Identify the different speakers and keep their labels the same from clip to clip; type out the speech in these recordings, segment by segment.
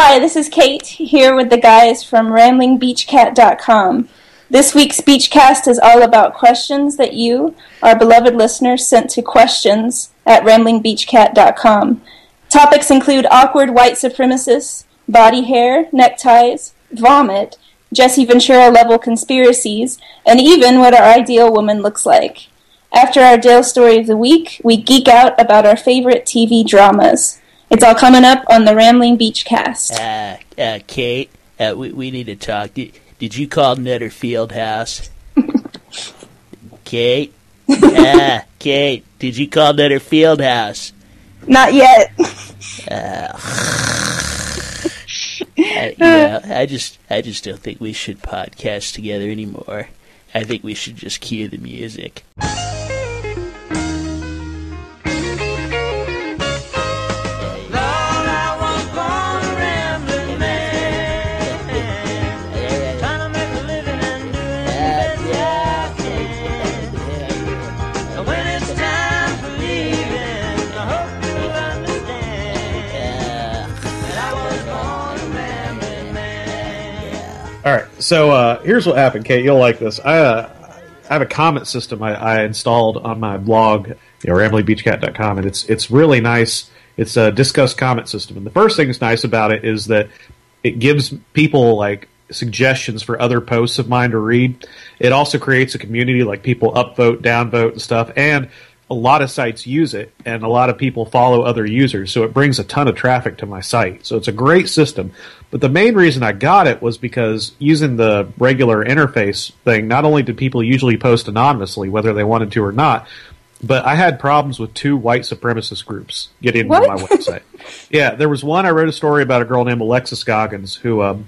Speaker 1: Hi, this is Kate here with the guys from ramblingbeachcat.com. This week's Beachcast is all about questions that you, our beloved listeners, sent to questions at ramblingbeachcat.com. Topics include awkward white supremacists, body hair, neckties, vomit, Jesse Ventura level conspiracies, and even what our ideal woman looks like. After our Dale story of the week, we geek out about our favorite TV dramas. It's all coming up on the Rambling Beach cast.
Speaker 2: Uh, uh, Kate, uh, we, we need to talk. Did, did you call Nutter Fieldhouse? Kate? Ah, Kate, did you call Nutter Fieldhouse?
Speaker 1: Not yet.
Speaker 2: Uh, I, you know, I just, I just don't think we should podcast together anymore. I think we should just cue the music.
Speaker 3: All right, so uh, here's what happened, Kate. You'll like this. I, uh, I have a comment system I, I installed on my blog, you know, ramblingbeachcat.com, and it's it's really nice. It's a Disqus comment system, and the first thing that's nice about it is that it gives people like suggestions for other posts of mine to read. It also creates a community, like people upvote, downvote, and stuff, and a lot of sites use it, and a lot of people follow other users, so it brings a ton of traffic to my site. So it's a great system. But the main reason I got it was because using the regular interface thing, not only did people usually post anonymously, whether they wanted to or not, but I had problems with two white supremacist groups getting into my website. yeah, there was one I wrote a story about a girl named Alexis Goggins who um,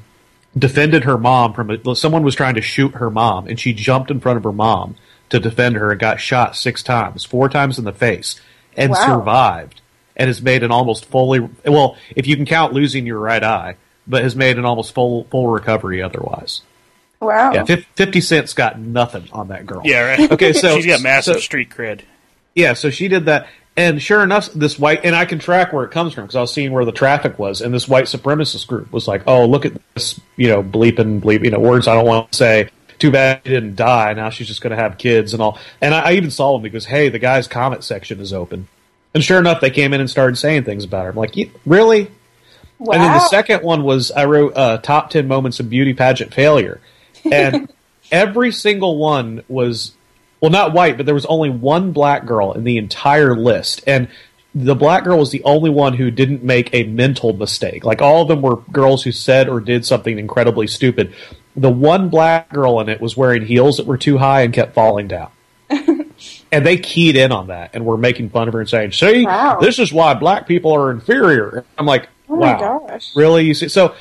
Speaker 3: defended her mom from a, someone was trying to shoot her mom, and she jumped in front of her mom to defend her and got shot six times, four times in the face, and
Speaker 1: Wow.
Speaker 3: survived, and has made an almost fully well, if you can count losing your right eye, but has made an almost full full recovery otherwise.
Speaker 1: Wow.
Speaker 3: Yeah, fif- fifty cents got nothing on that girl.
Speaker 4: Yeah, right.
Speaker 3: Okay, so
Speaker 4: she's got massive
Speaker 3: so-
Speaker 4: street cred.
Speaker 3: yeah, so she did that, and sure enough, this white and I can track where it comes from because I was seeing where the traffic was, and this white supremacist group was like, "Oh, look at this, you know, bleeping, bleep, you know, words I don't want to say." Too bad she didn't die. Now she's just going to have kids and all. And I, I even saw them because, hey, the guy's comment section is open, and sure enough, they came in and started saying things about her. I'm like, really?
Speaker 1: Wow.
Speaker 3: And then the second one was I wrote uh, top ten moments of beauty pageant failure, and every single one was well not white, but there was only one black girl in the entire list, and the black girl was the only one who didn't make a mental mistake. Like all of them were girls who said or did something incredibly stupid. The one black girl in it was wearing heels that were too high and kept falling down. And they keyed in on that and were making fun of her and saying, "See,
Speaker 1: Wow.
Speaker 3: this is why black people are inferior." I'm like,
Speaker 1: Oh my gosh.
Speaker 3: really?" You see, so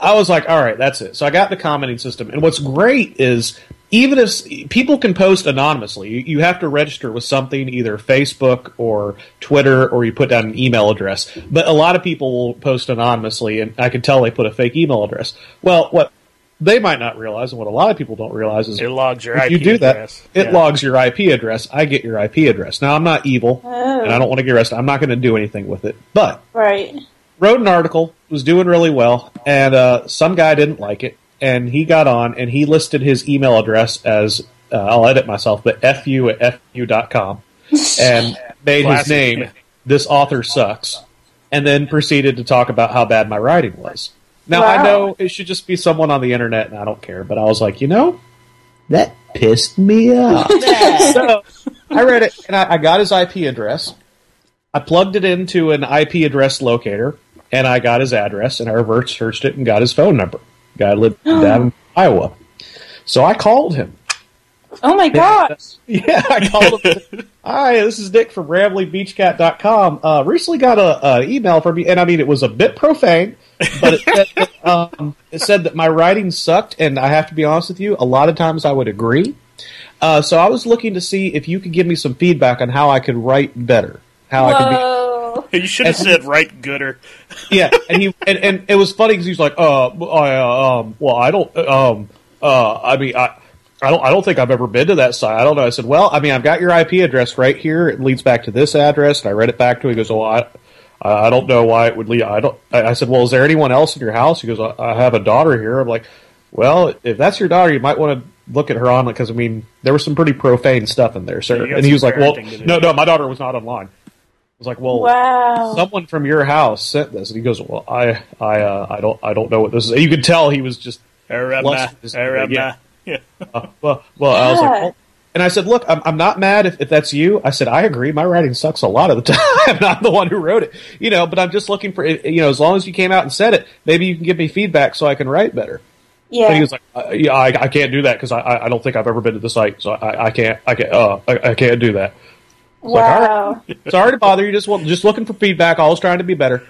Speaker 3: I was like, "All right, that's it." So I got the commenting system, and what's great is even if people can post anonymously, you, you have to register with something, either Facebook or Twitter, or you put down an email address. But a lot of people will post anonymously, and I can tell they put a fake email address. Well, what they might not realize, and what a lot of people don't realize, is
Speaker 4: It logs your
Speaker 3: if
Speaker 4: IP
Speaker 3: you do
Speaker 4: address.
Speaker 3: that, it
Speaker 4: Yeah.
Speaker 3: logs your IP address. I get your IP address. Now I'm not evil, and I oh. don't want to get arrested. I'm not going to do anything with it. But
Speaker 1: Right.
Speaker 3: Wrote an article, was doing really well, and uh, some guy didn't like it, and he got on and he listed his email address as uh, I'll edit myself, but fu at fu.com, and made his name. This author sucks, and then proceeded to talk about how bad my writing was. Now I know it should just be someone on the internet, and I don't care, but I was like, you know, that pissed me off. so I read it, and I, I got his IP address. I plugged it into an IP address locator, and I got his address, and I reverse searched it and got his phone number. Guy lived down in Iowa. So I called him.
Speaker 1: Oh my gosh.
Speaker 3: Yeah, I called him. Hi, this is Dick from RamblingBeachCat.com. Uh, recently got a, a email from you, and I mean, it was a bit profane, but it said, that, um, it said that my writing sucked, and I have to be honest with you, a lot of times I would agree. Uh, so I was looking to see if you could give me some feedback on how I could write better. How I could be
Speaker 4: You should have said right gooder.
Speaker 3: yeah, and he and, and it was funny because he was like, uh, I, uh, um, well, I don't, um, uh, I mean, I. I don't. I don't think I've ever been to that site. I don't know. I said, "Well, I mean, I've got your IP address right here. It leads back to this address." And I read it back to him. He goes, "Oh, I, I, don't know why it would lead. I don't. I, said, well, is there anyone else in your house? He goes, I, I have a daughter here. I'm like, well, if that's your daughter, you might want to look at her on because I mean, there was some pretty profane stuff in there, sir.
Speaker 4: got
Speaker 3: and he was like, well,
Speaker 4: parenting to do.
Speaker 3: no, no, my daughter was not online. I was like, well,
Speaker 1: Wow.
Speaker 3: someone from your house sent this, and he goes, "Well, I, I, uh, I don't, I don't know what this is." And you could tell he was just,
Speaker 4: Arama,
Speaker 3: Flustered.
Speaker 4: Arama.
Speaker 3: Yeah.
Speaker 4: Yeah.
Speaker 3: uh, well, well. I was like, well, and I said, "Look, I'm, I'm not mad if, if that's you." I said, "I agree. My writing sucks a lot of the time. I'm not the one who wrote it, you know. But I'm just looking for, you know, as long as you came out and said it, maybe you can give me feedback so I can write better."
Speaker 1: Yeah.
Speaker 3: And he was like, uh, "Yeah, I, I can't do that because I, I, I don't think I've ever been to the site, so I, I can't, I can't, uh, I, I can't do that." Like, all
Speaker 1: wow.
Speaker 3: Sorry to bother you. Just want, just looking for feedback. Always trying to be better.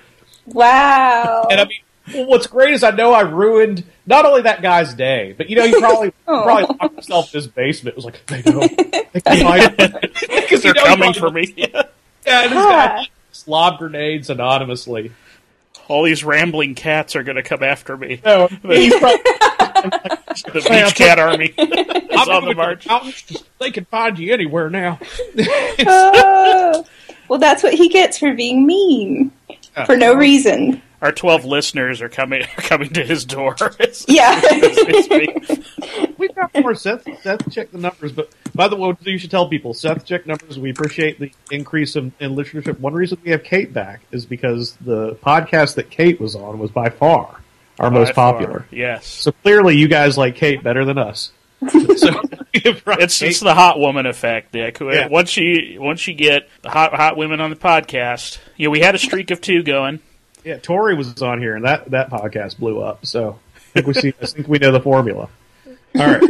Speaker 1: Wow.
Speaker 3: And I mean, what's great is I know I ruined not only that guy's day, but you know, he probably
Speaker 1: Oh.
Speaker 3: probably locked himself in his basement. It was like, they know, they because
Speaker 4: They're coming for me.
Speaker 3: Yeah, and this guy lob grenades anonymously.
Speaker 4: All these rambling cats are going to come after me.
Speaker 3: No, he's probably,
Speaker 4: The beach cat army is
Speaker 3: I'm
Speaker 4: on
Speaker 3: moving
Speaker 4: the
Speaker 3: to
Speaker 4: march.
Speaker 3: Mountains. They can find you anywhere now.
Speaker 1: Oh. well, that's what he gets for being mean for no reason.
Speaker 4: Our twelve listeners are coming are coming to his door. It's-
Speaker 1: Yeah.
Speaker 3: We've got more. Seth, Seth checked the numbers, but by the way, you should tell people. Seth check numbers. We appreciate the increase in, in listenership. One reason we have Kate back is because the podcast that Kate was on was by far our most
Speaker 4: By far,
Speaker 3: popular.
Speaker 4: Yes.
Speaker 3: So clearly, you guys like Kate better than us. So
Speaker 4: It's it's the hot woman effect, Dick.
Speaker 3: Yeah.
Speaker 4: Once you once you get the hot hot women on the podcast, you know, we had a streak of two going.
Speaker 3: yeah. Tori was on here, and that that podcast blew up. So I think we see. I think we know the formula. All right.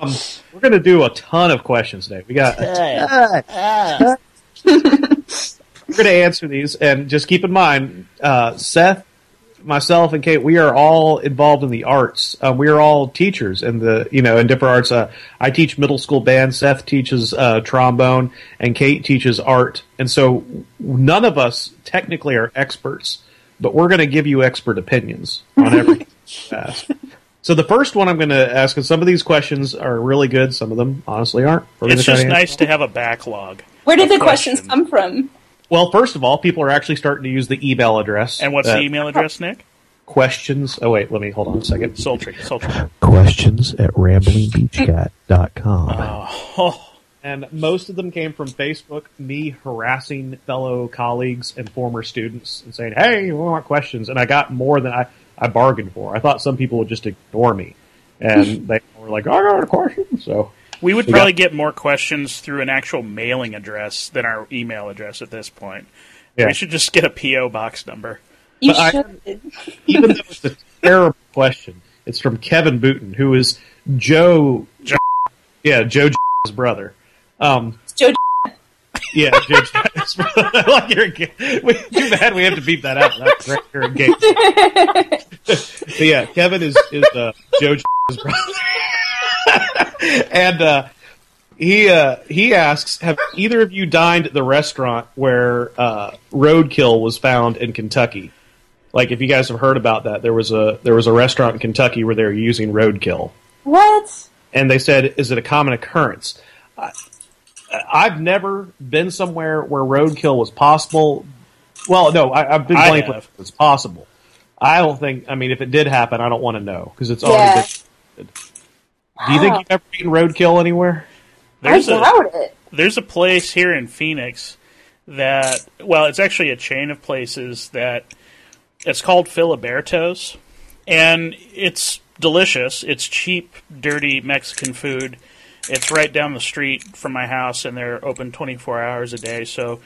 Speaker 3: Um, we're going to do a ton of questions today. We got a ton. we're going to answer these, and just keep in mind, uh, Seth, myself, and Kate, we are all involved in the arts. Uh, we are all teachers in the you know in different arts. Uh, I teach middle school band. Seth teaches uh, trombone, and Kate teaches art. And so none of us technically are experts, but we're going to give you expert opinions on everything. you. So the first one I'm going to ask, and some of these questions are really good, some of them honestly aren't. We're
Speaker 4: It's just
Speaker 3: to
Speaker 4: nice to have a backlog.
Speaker 1: Where did the
Speaker 4: Question.
Speaker 1: questions come from?
Speaker 3: Well, first of all, people are actually starting to use the email address.
Speaker 4: And what's
Speaker 3: uh,
Speaker 4: the email address, Nick?
Speaker 3: Questions. Oh wait, let me hold on a second.
Speaker 4: Sultry, sultry.
Speaker 5: questions at ramblingbeachcat.com.
Speaker 4: Oh,
Speaker 3: And most of them came from Facebook, me harassing fellow colleagues and former students and saying, "Hey, we want questions." And I got more than I, I bargained for. I thought some people would just ignore me, and they were like, "I got a question." So
Speaker 4: we would probably get more questions through an actual mailing address than our email address at this point.
Speaker 3: Yeah.
Speaker 4: We should just get a PO box number.
Speaker 1: You
Speaker 3: But I- even though it's a terrible question, it's from Kevin Booton, who is Joe.
Speaker 4: Joe-
Speaker 3: Yeah, Joe J***'s brother. Um,
Speaker 1: Joe.
Speaker 3: yeah, Joe J***'s brother. like you're. We, too bad we have to beep that out. That's great. You're engaged. but yeah, Kevin is is uh, Joe J***'s brother, and uh, he uh, he asks, "Have either of you dined at the restaurant where uh, roadkill was found in Kentucky?" Like, if you guys have heard about that, there was a there was a restaurant in Kentucky where they were using roadkill,
Speaker 1: What?
Speaker 3: and they said, "Is it a common occurrence?" I, I've never been somewhere where roadkill was possible. Well, no, I, I've been
Speaker 4: I
Speaker 3: blank
Speaker 4: have.
Speaker 3: with it's possible. I don't think. I mean, if it did happen, I don't want to know because it's already
Speaker 1: Yeah.
Speaker 3: been. Do you think you've ever eaten roadkill anywhere?
Speaker 4: There's
Speaker 1: I
Speaker 4: a
Speaker 1: doubt it.
Speaker 4: there's a place here in Phoenix that well, it's actually a chain of places that it's called Filiberto's, and it's delicious. It's cheap, dirty Mexican food. It's right down the street from my house, and they're open 24 hours a day. So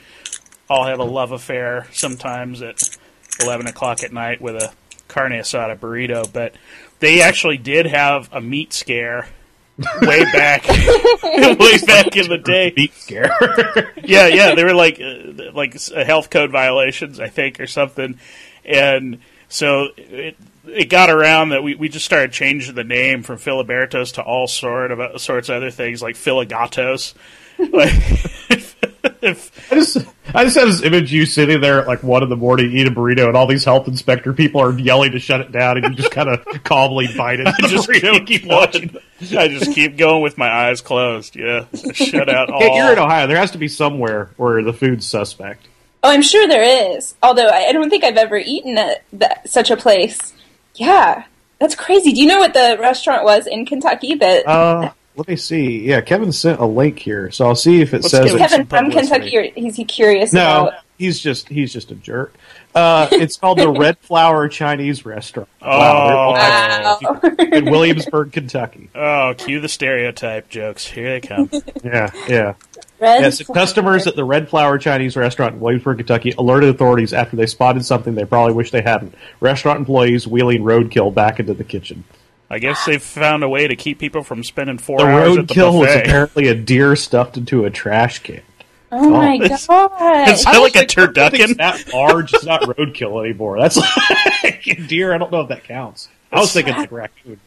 Speaker 4: I'll have a love affair sometimes at 11 o'clock at night with a carne asada burrito. But they actually did have a meat scare way back, way back in the day.
Speaker 3: Beat scare.
Speaker 4: Yeah, yeah, they were like uh, like uh, health code violations, I think, or something, and so it it got around that we, we just started changing the name from Filibertos to all sort of uh, sorts of other things like Filigatos. Like, if,
Speaker 3: I just, I just have this image of you sitting there at like one in the morning, eat a burrito, and all these health inspector people are yelling to shut it down, and you just kind of calmly bite it.
Speaker 4: I just keep,
Speaker 3: and keep watching.
Speaker 4: I just keep going with my eyes closed. Yeah, shut out all.
Speaker 3: You're in Ohio. There has to be somewhere where the food's suspect.
Speaker 1: Oh, I'm sure there is. Although I I don't think I've ever eaten at that, such a place. Yeah, that's crazy. Do you know what the restaurant was in Kentucky that
Speaker 3: Uh, let me see. Yeah, Kevin sent a link here, so I'll see if it
Speaker 4: Let's
Speaker 3: says
Speaker 4: give
Speaker 3: it.
Speaker 1: Kevin
Speaker 4: some
Speaker 1: from
Speaker 4: publicity.
Speaker 1: Kentucky? Or is he curious
Speaker 3: No,
Speaker 1: about?
Speaker 3: he's just he's just a jerk. Uh, it's called the Red Flower Chinese Restaurant.
Speaker 4: Oh.
Speaker 1: Wow.
Speaker 3: in Williamsburg, Kentucky.
Speaker 4: Oh, cue the stereotype jokes. Here they come.
Speaker 3: Yeah, yeah.
Speaker 1: Red
Speaker 3: Yes,
Speaker 1: Flower.
Speaker 3: customers at the Red Flower Chinese Restaurant in Williamsburg, Kentucky, alerted authorities after they spotted something they probably wish they hadn't. Restaurant employees wheeling roadkill back into the kitchen.
Speaker 4: I guess they've found a way to keep people from spending four
Speaker 3: The
Speaker 4: hours at the
Speaker 3: roadkill was
Speaker 4: buffet.
Speaker 3: apparently a deer stuffed into a trash can.
Speaker 1: Oh my
Speaker 4: It's-
Speaker 1: god!
Speaker 4: it's-
Speaker 3: I
Speaker 4: I like a
Speaker 3: think- I don't think
Speaker 4: turducken.
Speaker 3: That large. It's not roadkill anymore. That's like a deer. I don't know if that counts. I was thinking like raccoon.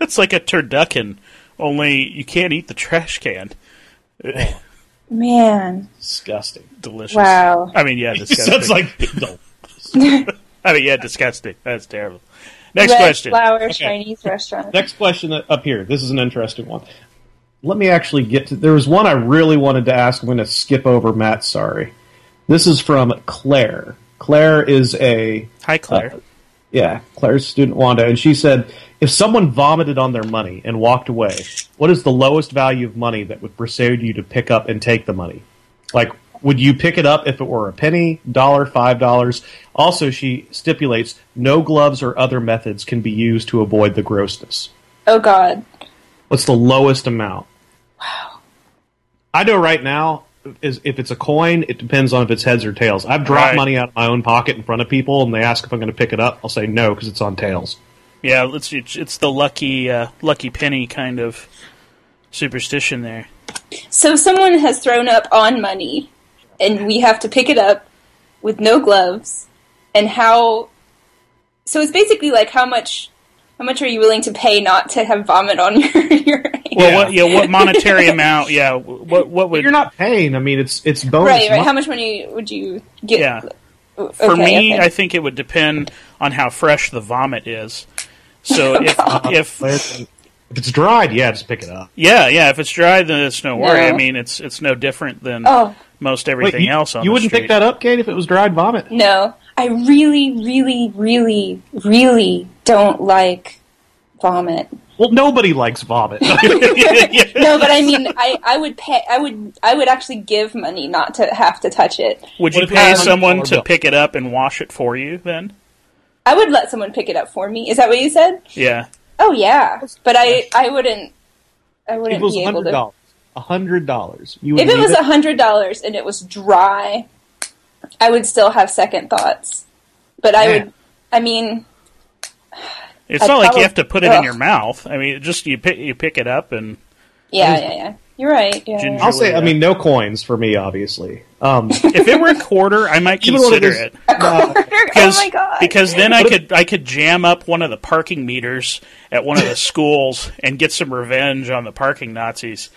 Speaker 4: It's like a turducken, only you can't eat the trash can.
Speaker 1: Man,
Speaker 3: Disgusting.
Speaker 4: Delicious.
Speaker 1: Wow.
Speaker 4: I mean, yeah,
Speaker 3: It
Speaker 4: disgusting.
Speaker 3: sounds like.
Speaker 4: I mean, yeah, disgusting. That's terrible. Next
Speaker 1: Red
Speaker 4: question.
Speaker 1: Flower Chinese restaurant.
Speaker 3: Next question up here. This is an interesting one. Let me actually get to. There was one I really wanted to ask. I'm going to skip over Matt. Sorry. This is from Claire. Claire is a
Speaker 4: Hi, Claire.
Speaker 3: Uh, yeah, Claire's student Wando, and she said, if someone vomited on their money and walked away, what is the lowest value of money that would persuade you to pick up and take the money? Like, would you pick it up if it were a penny, dollar, five dollars? Also, she stipulates no gloves or other methods can be used to avoid the grossness.
Speaker 1: Oh god.
Speaker 3: What's the lowest amount? Wow. I know right now, is if it's a coin, it depends on if it's heads or tails. I've dropped
Speaker 4: Right.
Speaker 3: money out of my own pocket in front of people, and they ask if I'm going to pick it up. I'll say no because it's on tails.
Speaker 4: yeah, it's, it's it's the lucky uh, lucky penny kind of superstition there.
Speaker 1: So someone has thrown up on money, and we have to pick it up with no gloves. And how? So it's basically like how much? How much are you willing to pay not to have vomit on your? your
Speaker 4: Well, what yeah, what monetary amount? Yeah, what what would
Speaker 3: You're not paying. I mean, it's it's bonus.
Speaker 1: right, right.
Speaker 3: money.
Speaker 1: How much money would you get?
Speaker 4: Yeah.
Speaker 1: Okay,
Speaker 4: For me,
Speaker 1: okay.
Speaker 4: I think it would depend on how fresh the vomit is. So if oh. if
Speaker 3: if it's dried, yeah, just pick it up.
Speaker 4: yeah yeah if it's dry, then it's no worry.
Speaker 1: No.
Speaker 4: I mean, it's it's no different than
Speaker 1: Oh
Speaker 4: most everything
Speaker 3: you,
Speaker 4: else on
Speaker 3: you
Speaker 4: the
Speaker 3: wouldn't
Speaker 4: street.
Speaker 3: pick that up, Kate, if it was dried vomit.
Speaker 1: no, I really, really, really, really don't like vomit.
Speaker 3: Well, nobody likes vomit.
Speaker 1: No, but I mean, I, I would pay. I would I would actually give money not to have to touch it.
Speaker 4: Would you pay
Speaker 3: was
Speaker 4: someone to pick it up and wash it for you? Then
Speaker 1: I would let someone pick it up for me. Is that what you said?
Speaker 4: yeah.
Speaker 1: Oh yeah, but I I wouldn't. I wouldn't
Speaker 3: it was
Speaker 1: be able to.
Speaker 3: Dollars, hundred dollars, you would
Speaker 1: If it was a hundred dollars and it was dry, I would still have second thoughts. But I
Speaker 3: Man.
Speaker 1: would. I mean,
Speaker 4: It's
Speaker 1: I'd
Speaker 4: not like you have to put it in your mouth. I mean, just you pick you pick it up and
Speaker 1: yeah,
Speaker 3: was-
Speaker 1: yeah, yeah. You're right. Yeah,
Speaker 3: I'll say, I mean, no coins for me, obviously. Um,
Speaker 4: if it were a quarter, I might
Speaker 3: Even when it
Speaker 4: consider
Speaker 3: is-
Speaker 4: it.
Speaker 1: oh
Speaker 4: Because,
Speaker 1: my god!
Speaker 4: because then I could I could jam up one of the parking meters at one of the schools and get some revenge on the parking Nazis.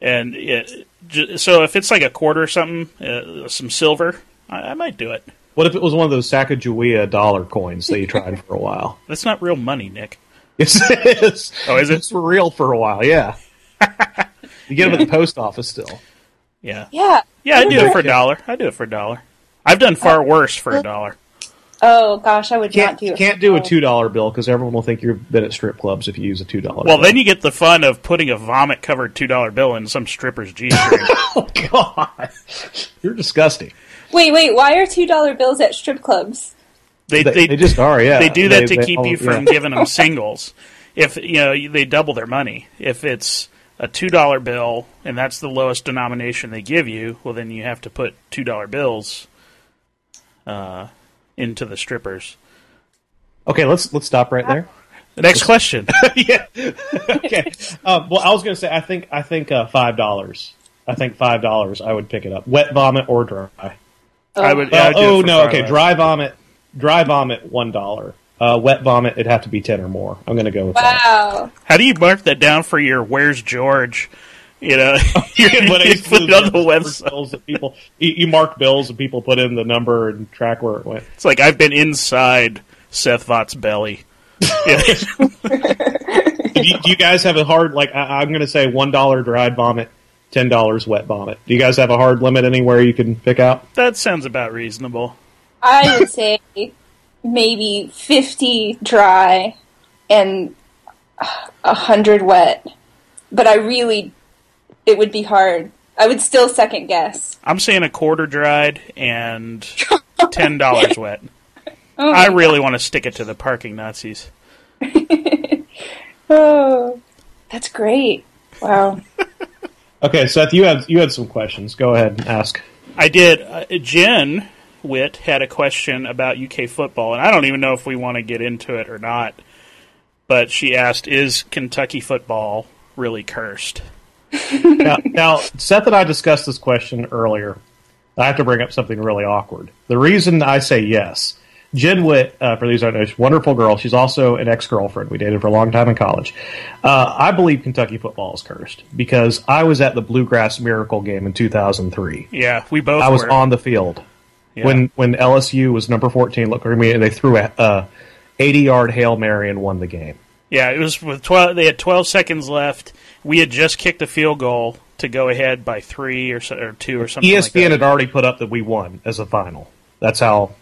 Speaker 4: And it, j- so if it's like a quarter or something, uh, some silver, I, I might do it.
Speaker 3: what if it was one of those Sacagawea dollar coins that you tried for a while?
Speaker 4: That's not real money, Nick.
Speaker 3: Yes, it is.
Speaker 4: Oh, is it?
Speaker 3: It's real for a while, yeah. you get them at the post office still.
Speaker 4: Yeah,
Speaker 1: yeah.
Speaker 4: yeah, I do it for a dollar. I do it for a dollar. I've done far worse for a dollar.
Speaker 1: Oh gosh, I would
Speaker 3: Can't,
Speaker 1: not do it.
Speaker 3: can't do a two dollar bill because everyone will think you've been at strip clubs if you use a two dollar.
Speaker 4: Well, then you get the fun of putting a vomit covered two dollar bill in some stripper's g string.
Speaker 3: oh god, you're disgusting.
Speaker 1: Wait, wait. Why are two dollar bills at strip clubs?
Speaker 4: They,
Speaker 3: They,
Speaker 4: they,
Speaker 3: they just are, yeah.
Speaker 4: they do that
Speaker 3: They-
Speaker 4: to
Speaker 3: they
Speaker 4: keep
Speaker 3: all-
Speaker 4: you from
Speaker 3: yeah.
Speaker 4: giving them singles. If you know they double their money. If it's a two dollar bill and that's the lowest denomination they give you, well then you have to put two dollar bills uh, into the strippers.
Speaker 3: Okay, let's let's stop right there.
Speaker 4: Next question.
Speaker 3: yeah. okay. Um, well, I was going to say I think I think uh, five dollars. I think five dollars. I would pick it up. Wet vomit or dry.
Speaker 4: I would.
Speaker 3: Well,
Speaker 4: yeah, I'd do it
Speaker 3: oh no. Okay,
Speaker 4: dollars.
Speaker 3: dry vomit. Dry vomit one dollar. Uh, wet vomit it'd have to be ten or more. I'm going to go with that.
Speaker 1: Wow.
Speaker 4: How do you mark that down for your "Where's George"? You know, you,
Speaker 3: When I
Speaker 4: you
Speaker 3: used to
Speaker 4: put it on the
Speaker 3: bills
Speaker 4: website.
Speaker 3: that people you, you mark bills and people put in the number and track where it went.
Speaker 4: It's like I've been inside Seth Vought's belly. Yeah.
Speaker 3: do, you, do you guys have a hard like? I, I'm going to say one dollar dried vomit, ten dollars wet vomit. Do you guys have a hard limit anywhere you can pick out?
Speaker 4: That sounds about reasonable.
Speaker 1: I would say maybe 50 dry and a 100 wet. But I really, it would be hard. I would still second guess.
Speaker 4: I'm saying a quarter dried and ten dollars wet.
Speaker 1: Oh
Speaker 4: I
Speaker 1: my
Speaker 4: really want to stick it to the parking Nazis.
Speaker 1: Oh, that's great. Wow.
Speaker 3: Okay, Seth, you had you had some questions. Go ahead and ask.
Speaker 4: I did. Uh, Jen Witt had a question about UK football, and I don't even know if we want to get into it or not. But she asked, "Is Kentucky football really cursed?"
Speaker 3: Now, now, Seth and I discussed this question earlier. I have to bring up something really awkward. The reason I say yes, Jen Witt, uh, for these who don't know, she's a wonderful girl. She's also an ex girlfriend. We dated for a long time in college. Uh, I believe Kentucky football is cursed because I was at the Bluegrass Miracle game in 2003.
Speaker 4: Yeah, we both.
Speaker 3: I was
Speaker 4: were.
Speaker 3: on the field
Speaker 4: Yeah.
Speaker 3: when when LSU was number 14. Look at me, and they threw a uh, 80 yard hail mary and won the game.
Speaker 4: Yeah, it was with twelve. They had twelve seconds left. We had just kicked a field goal to go ahead by three or, so, or two or something.
Speaker 3: ESPN
Speaker 4: like that.
Speaker 3: had already put up that we won as a final. That's how,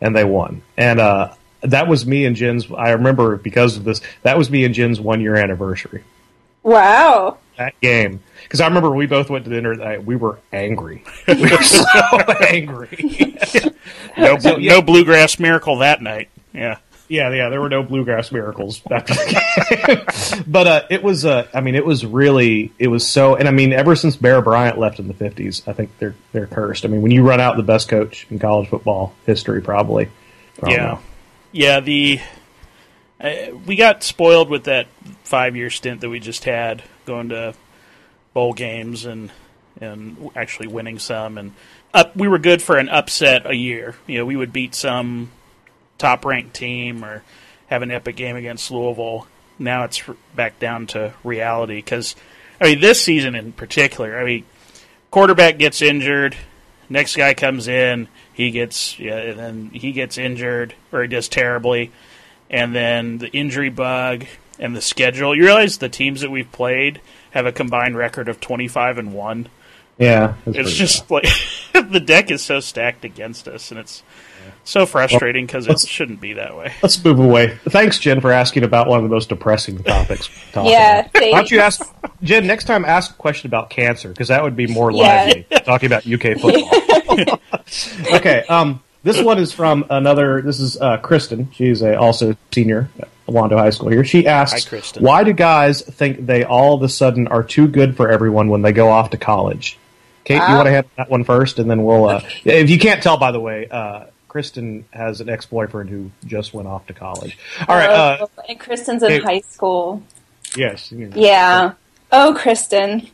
Speaker 3: and they won. And uh, that was me and Jen's. I remember because of this. That was me and Jen's one year anniversary.
Speaker 1: Wow.
Speaker 3: That game, because I remember we both went to dinner. that night. We were angry. we were so angry.
Speaker 4: no,
Speaker 3: So, yeah.
Speaker 4: no bluegrass miracle that night. Yeah,
Speaker 3: Yeah, yeah, there were no bluegrass miracles after the game. but uh, it was, uh, I mean, it was really, it was so, and I mean, ever since Bear Bryant left in the fifties, I think they're they're cursed. I mean, when you run out the best coach in college football history, probably.
Speaker 4: Yeah,
Speaker 3: know.
Speaker 4: yeah. The uh, we got spoiled with that five year stint that we just had, going to bowl games and and actually winning some, and up. We were good for an upset a year. You know, we would beat some top ranked team or have an epic game against Louisville. Now it's back down to reality because I mean this season in particular. I mean, quarterback gets injured, next guy comes in, he gets yeah, and then he gets injured or he does terribly, and then the injury bug and the schedule. You realize the teams that we've played have a combined record of twenty five and one.
Speaker 3: Yeah,
Speaker 4: It's just like the deck is so stacked against us, and it's so frustrating because it shouldn't be that way.
Speaker 3: Let's move away. Thanks, Jen, for asking about one of the most depressing topics. talk
Speaker 1: Yeah,
Speaker 3: about. Why don't you ask Jen next time? Ask a question about cancer because that would be more
Speaker 1: Yeah.
Speaker 3: lively. Talking about UK football. okay. Um, this one is from another. This is uh, Kristen. She's a also senior at Wando High School here. She asks,
Speaker 4: Hi, Kristen.
Speaker 3: "Why do guys think they all of a sudden are too good for everyone when they go off to college?" Kate, you
Speaker 1: Uh,
Speaker 3: want to have that one first, and then we'll. Uh, if you can't tell, by the way, uh, Kristen has an ex-boyfriend who just went off to college. All right. Uh,
Speaker 1: Oh, and Kristen's in
Speaker 3: hey.
Speaker 1: high school.
Speaker 3: yes. you know.
Speaker 1: Yeah. Oh, Kristen.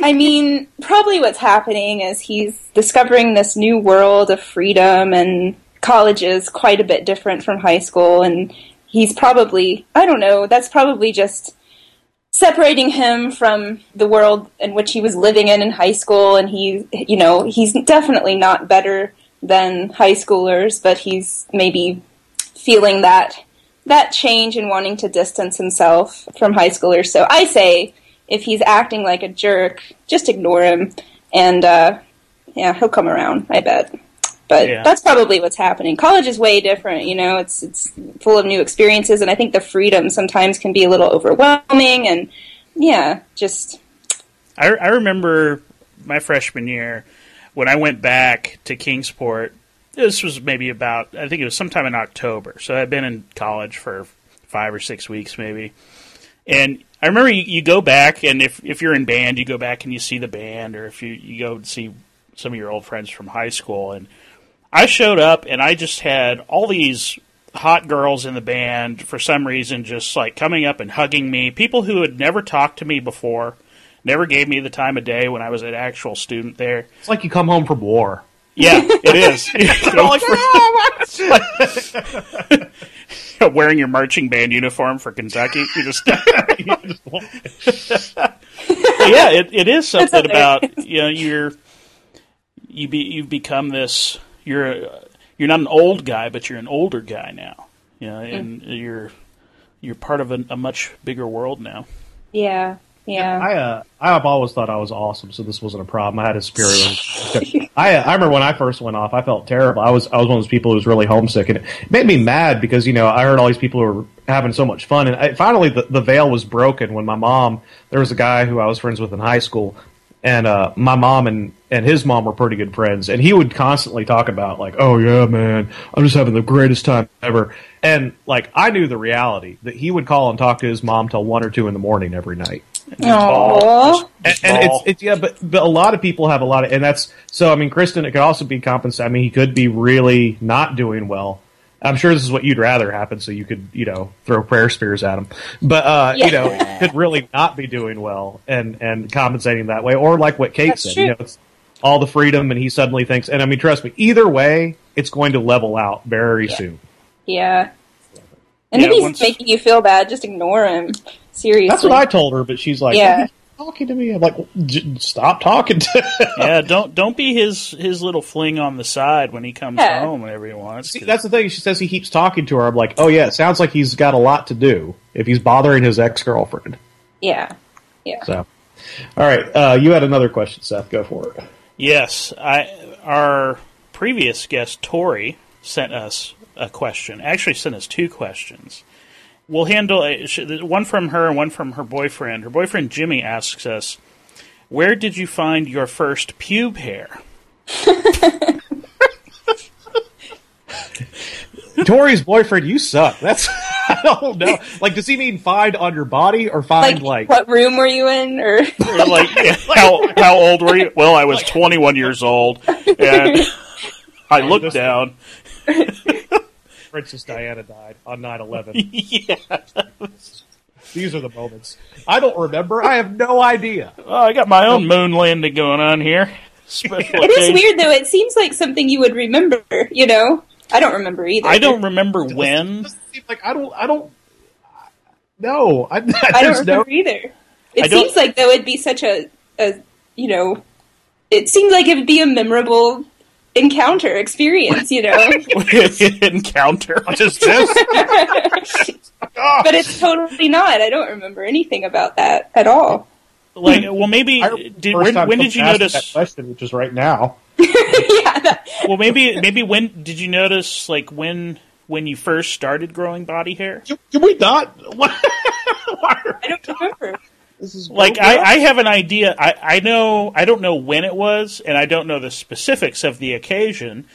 Speaker 1: I mean, probably what's happening is he's discovering this new world of freedom, and college is quite a bit different from high school. And he's probably, I don't know, that's probably just separating him from the world in which he was living in in high school. And he, you know, he's definitely not better than high schoolers, but he's maybe feeling that that change and wanting to distance himself from high schoolers. So I say, if he's acting like a jerk, just ignore him, and uh, yeah, he'll come around. I bet. But
Speaker 4: Yeah.
Speaker 1: that's probably what's happening. College is way different, you know. It's it's full of new experiences, and I think the freedom sometimes can be a little overwhelming. And yeah, just
Speaker 4: I, I remember my freshman year when I went back to Kingsport. This was maybe about, I think it was sometime in October. So I'd been in college for five or six weeks, maybe. And I remember you, you go back, and if, if you're in band, you go back and you see the band, or if you, you go and see some of your old friends from high school. And I showed up, and I just had all these hot girls in the band for some reason just like coming up and hugging me. People who had never talked to me before, never gave me the time of day when I was an actual student there.
Speaker 3: It's like you come home from war.
Speaker 4: Yeah, it is. Wearing your marching band uniform for Kentucky, you just But yeah, it, it is something about you know you're you be you've become this you're a, you're not an old guy, but you're an older guy now. You know, and mm. you're you're part of a, a much bigger world now.
Speaker 1: yeah, Yeah.
Speaker 3: I uh, I've always thought I was awesome, so this wasn't a problem. I had a spirit. I I remember when I first went off, I felt terrible. I was I was one of those people who was really homesick, and it made me mad because you know I heard all these people who were having so much fun, and I, finally the the veil was broken when my mom. There was a guy who I was friends with in high school, and uh, my mom and and his mom were pretty good friends, and he would constantly talk about like, "Oh yeah, man, I'm just having the greatest time ever," and like I knew the reality that he would call and talk to his mom till one or two in the morning every night.
Speaker 1: Aww.
Speaker 3: And, and it's, it's yeah, but but a lot of people have a lot of, and that's so. I mean, Kristen, it could also be compensated. I mean, he could be really not doing well. I'm sure this is what you'd rather happen, so you could you know throw prayer spears at him. But uh, you know, could really not be doing well, and and compensating that way, or like what Kate
Speaker 1: That's
Speaker 3: said,
Speaker 1: true.
Speaker 3: you know, it's all the freedom, and he suddenly thinks. And I mean, trust me, either way, it's going to level out very soon.
Speaker 1: Yeah. And
Speaker 4: Yeah,
Speaker 1: if he's
Speaker 4: once-
Speaker 1: making you feel bad, just ignore him. Seriously.
Speaker 3: That's what I told her, but she's like,
Speaker 1: Yeah.
Speaker 3: "He's talking to me. I'm like, "J- stop talking to.
Speaker 4: yeah, don't don't be his his little fling on the side when he comes
Speaker 1: Yeah.
Speaker 4: home whenever he wants.
Speaker 3: See,
Speaker 4: 'cause-
Speaker 3: that's the thing. She says he keeps talking to her. I'm like, oh yeah, it sounds like he's got a lot to do if he's bothering his ex girlfriend.
Speaker 1: Yeah. Yeah.
Speaker 3: So, all right, uh, you had another question, Seth. Go for it.
Speaker 4: Yes, I our previous guest Tori sent us a question. Actually, sent us two questions. We'll handle uh, one from her and one from her boyfriend. Her boyfriend Jimmy asks us, "Where did you find your first pube hair?"
Speaker 3: Tori's boyfriend, you suck. That's I don't know. Like, does he mean find on your body or find
Speaker 1: Like,
Speaker 3: like?
Speaker 1: what room were you in? Or
Speaker 4: Or like, how how old were you? Well, I was 21 years old, and I looked down.
Speaker 3: Princess Diana died on 9-11.
Speaker 4: yeah,
Speaker 3: These are the moments. I don't remember. I have no idea.
Speaker 4: oh, I got my own moon landing going on here.
Speaker 1: It is weird though. It seems like something you would remember. You know, I don't remember either.
Speaker 4: I don't remember when.
Speaker 3: It seems like I don't. I don't. No, I,
Speaker 1: I don't
Speaker 3: there's no-
Speaker 1: remember either. It
Speaker 4: I
Speaker 1: seems like though it'd be such a, a, you know, it seems like it would be a memorable encounter experience. You know,
Speaker 4: encounter.
Speaker 3: What is this?
Speaker 1: but it's totally not. I don't remember anything about that at all.
Speaker 4: Like, well, maybe
Speaker 3: I remember the
Speaker 4: did, when, when did you
Speaker 3: someone asked me
Speaker 4: notice?
Speaker 3: that question, which is right now?
Speaker 1: yeah, that-
Speaker 4: Well, maybe maybe when did you notice? Like when when you first started growing body hair?
Speaker 3: Can, can we not? Why are-
Speaker 1: I don't remember.
Speaker 3: This is
Speaker 4: Like I, I have an idea. I, I know I don't know when it was, and I don't know the specifics of the occasion,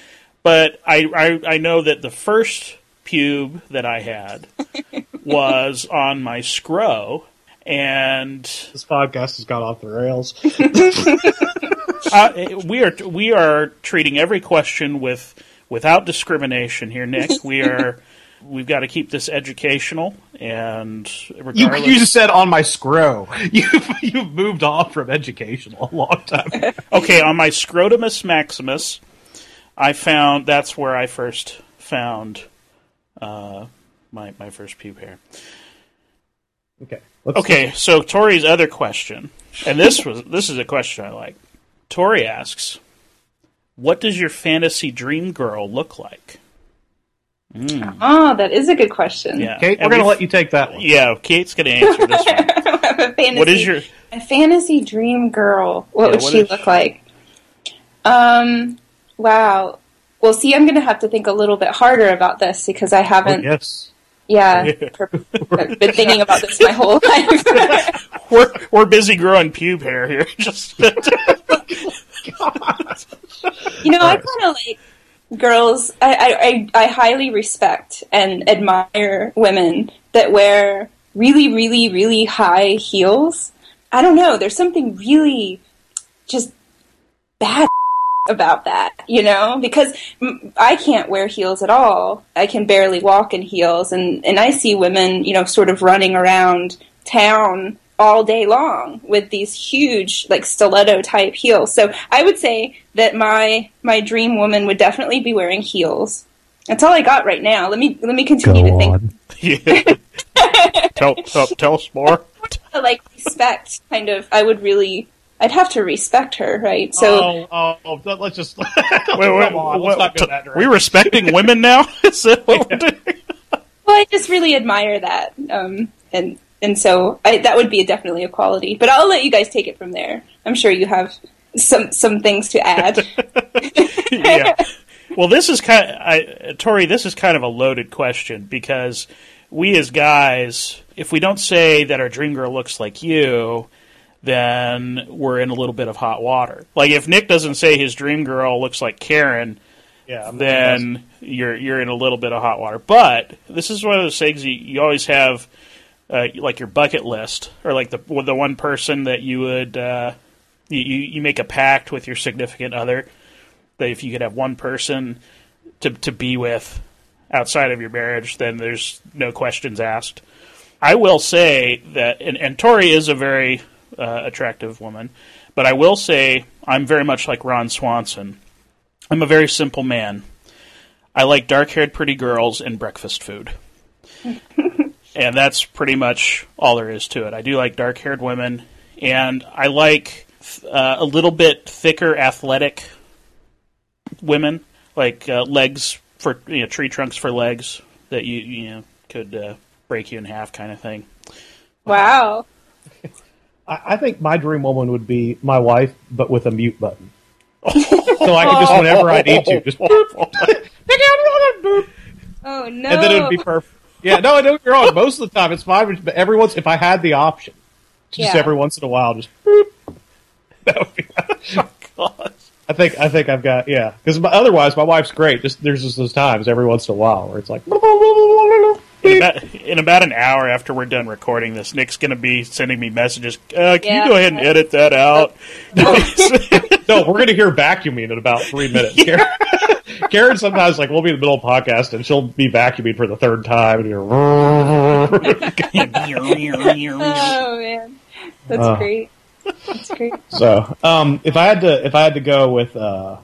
Speaker 4: but I I, I know that the first pube that I had was on my scro, and
Speaker 3: this podcast has got off the rails.
Speaker 4: uh, we are we are treating every question with without discrimination here, Nick. We are we've got to keep this educational and
Speaker 3: You, you just said on my scro. You've you've moved on from educational a long time.
Speaker 4: okay, on my scrotumus maximus, I found that's where I first found uh, my my first pube hair.
Speaker 3: Okay. Let's
Speaker 4: Okay, so Tori's other question, and this was this is a question I like. Tori asks, "What does your fantasy dream girl look like?"
Speaker 1: Oh, that is a good question.
Speaker 4: Yeah,
Speaker 3: Kate, we're going to let you take that one.
Speaker 4: Yeah, Kate's going to answer this one.
Speaker 1: a fantasy,
Speaker 4: What is your
Speaker 1: a fantasy dream girl? What
Speaker 4: Yeah,
Speaker 1: would
Speaker 4: what
Speaker 1: she
Speaker 4: is-
Speaker 1: look like? Um. Wow. Well, see, I'm going to have to think a little bit harder about this because I
Speaker 3: Oh,
Speaker 1: haven't.
Speaker 3: yes.
Speaker 1: Yeah, per- I've been thinking about this my whole life.
Speaker 4: we're we're busy growing pube hair here. Just
Speaker 1: you know, I kind of like girls. I, I, I, highly respect and admire women that wear really, really, really high heels. I don't know. There's something really just bad about that, you know, because I can't wear heels at all. I can barely walk in heels, and and I see women, you know, sort of running around town all day long with these huge like stiletto type heels. So I would say that my my dream woman would definitely be wearing heels. That's all I got right now. Let me let me
Speaker 5: Go
Speaker 1: continue to think.
Speaker 5: on.
Speaker 4: yeah. tell, tell tell us more.
Speaker 1: Like respect, kind of. I would really. I'd have to respect her, right? So
Speaker 3: oh, oh, oh, let's just.
Speaker 4: Wait, wait,
Speaker 3: Come on,
Speaker 4: what-
Speaker 3: let's not go
Speaker 4: t-
Speaker 3: that
Speaker 4: we
Speaker 3: direction.
Speaker 4: respecting women now? Is that what we're doing?
Speaker 1: Well, I just really admire that, um, and and so I, that would be definitely a quality. But I'll let you guys take it from there. I'm sure you have some some things to add.
Speaker 4: yeah. Well, this is kind of, I, Tori, this is kind of a loaded question because we as guys, if we don't say that our dream girl looks like you, then we're in a little bit of hot water. Like if Nick doesn't say his dream girl looks like Karen,
Speaker 3: Yeah, I'm-
Speaker 4: then you're you're in a little bit of hot water. But this is one of those things you, you always have, uh, like your bucket list, or like the the one person that you would uh, you you make a pact with your significant other that if you could have one person to to be with outside of your marriage, then there's no questions asked. I will say that, and, and Tori is a very uh, attractive woman, but I will say I'm very much like Ron Swanson. I'm a very simple man. I like dark haired pretty girls and breakfast food. and that's pretty much all there is to it. I do like dark haired women, and I like uh, a little bit thicker, athletic women, like uh, legs for you know, tree trunks for legs that you you know could uh, break you in half, kind of thing.
Speaker 1: wow.
Speaker 3: I, I think my dream woman would be my wife, but with a mute button. so I could just whenever I need to, just boop,
Speaker 1: Oh no.
Speaker 3: and then it'd be perfect. Yeah, no, I know you're wrong. Most of the time it's fine, but every once if I had the option, just
Speaker 1: Yeah.
Speaker 3: every once in a while, just boop. That would be.
Speaker 4: Oh, God.
Speaker 3: I think I think I've got yeah. Because otherwise, my wife's great. Just there's just those times every once in a while where it's like.
Speaker 4: In about, in about an hour after we're done recording this, Nick's going to be sending me messages. Uh, can
Speaker 1: Yeah.
Speaker 4: you go ahead and edit that out?
Speaker 3: No, we're going to hear vacuuming in about three minutes. Karen, Karen sometimes like we'll be in the middle of a podcast and she'll be vacuuming for the third time and you're.
Speaker 1: Oh man, that's
Speaker 3: Uh.
Speaker 1: great. That's great.
Speaker 3: So, um, if I had to, if I had to go with, uh,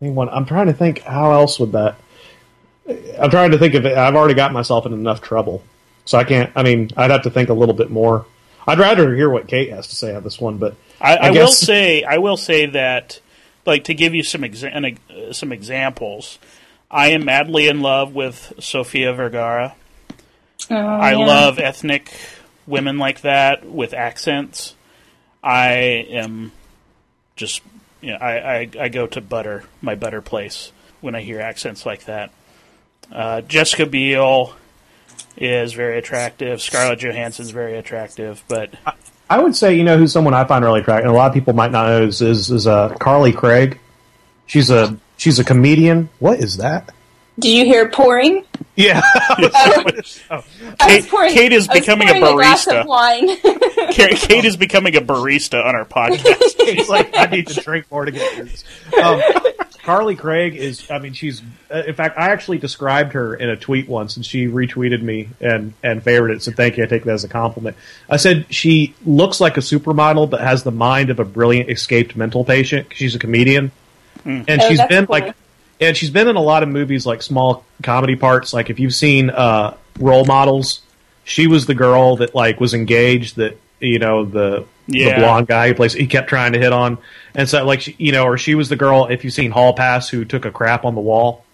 Speaker 3: anyone, I'm trying to think how else would that. I'm trying to think of it. I've already got myself in enough trouble, so I can't. I mean, I'd have to think a little bit more. I'd rather hear what Kate has to say on this one, but
Speaker 4: I, I,
Speaker 3: I
Speaker 4: will say, I will say that, like to give you some exa- uh, some examples. I am madly in love with Sofia Vergara.
Speaker 1: Oh,
Speaker 4: I
Speaker 1: yeah.
Speaker 4: love ethnic women like that with accents. I am just, you know, I, I, I go to butter, my butter place, when I hear accents like that. Uh, Jessica Biel is very attractive. Scarlett Johansson's very attractive, but
Speaker 3: I would say you know who's someone I find really attractive. and A lot of people might not know is is, is uh, Carly Craig. She's a she's a comedian. What is that?
Speaker 1: Do you hear pouring?
Speaker 3: Yeah,
Speaker 1: I was
Speaker 4: Kate-
Speaker 1: pouring-
Speaker 4: Kate is becoming a barista.
Speaker 1: of wine.
Speaker 4: Kate, Kate is becoming a barista on our podcast.
Speaker 3: It's like I need to drink more to get through this. Um, Carly Craig is. I mean, she's. Uh, in fact, I actually described her in a tweet once, and she retweeted me and and favored it. So thank you. I take that as a compliment. I said she looks like a supermodel, but has the mind of a brilliant escaped mental patient. She's a comedian, and
Speaker 1: Oh,
Speaker 3: she's
Speaker 1: that's
Speaker 3: been
Speaker 1: cool.
Speaker 3: like. And she's been in a lot of movies, like small comedy parts. Like if you've seen uh, Role Models, she was the girl that like was engaged. That you know the
Speaker 4: Yeah.
Speaker 3: the blonde guy who plays he kept trying to hit on and so like she, you know or she was the girl if you've seen hall pass who took a crap on the wall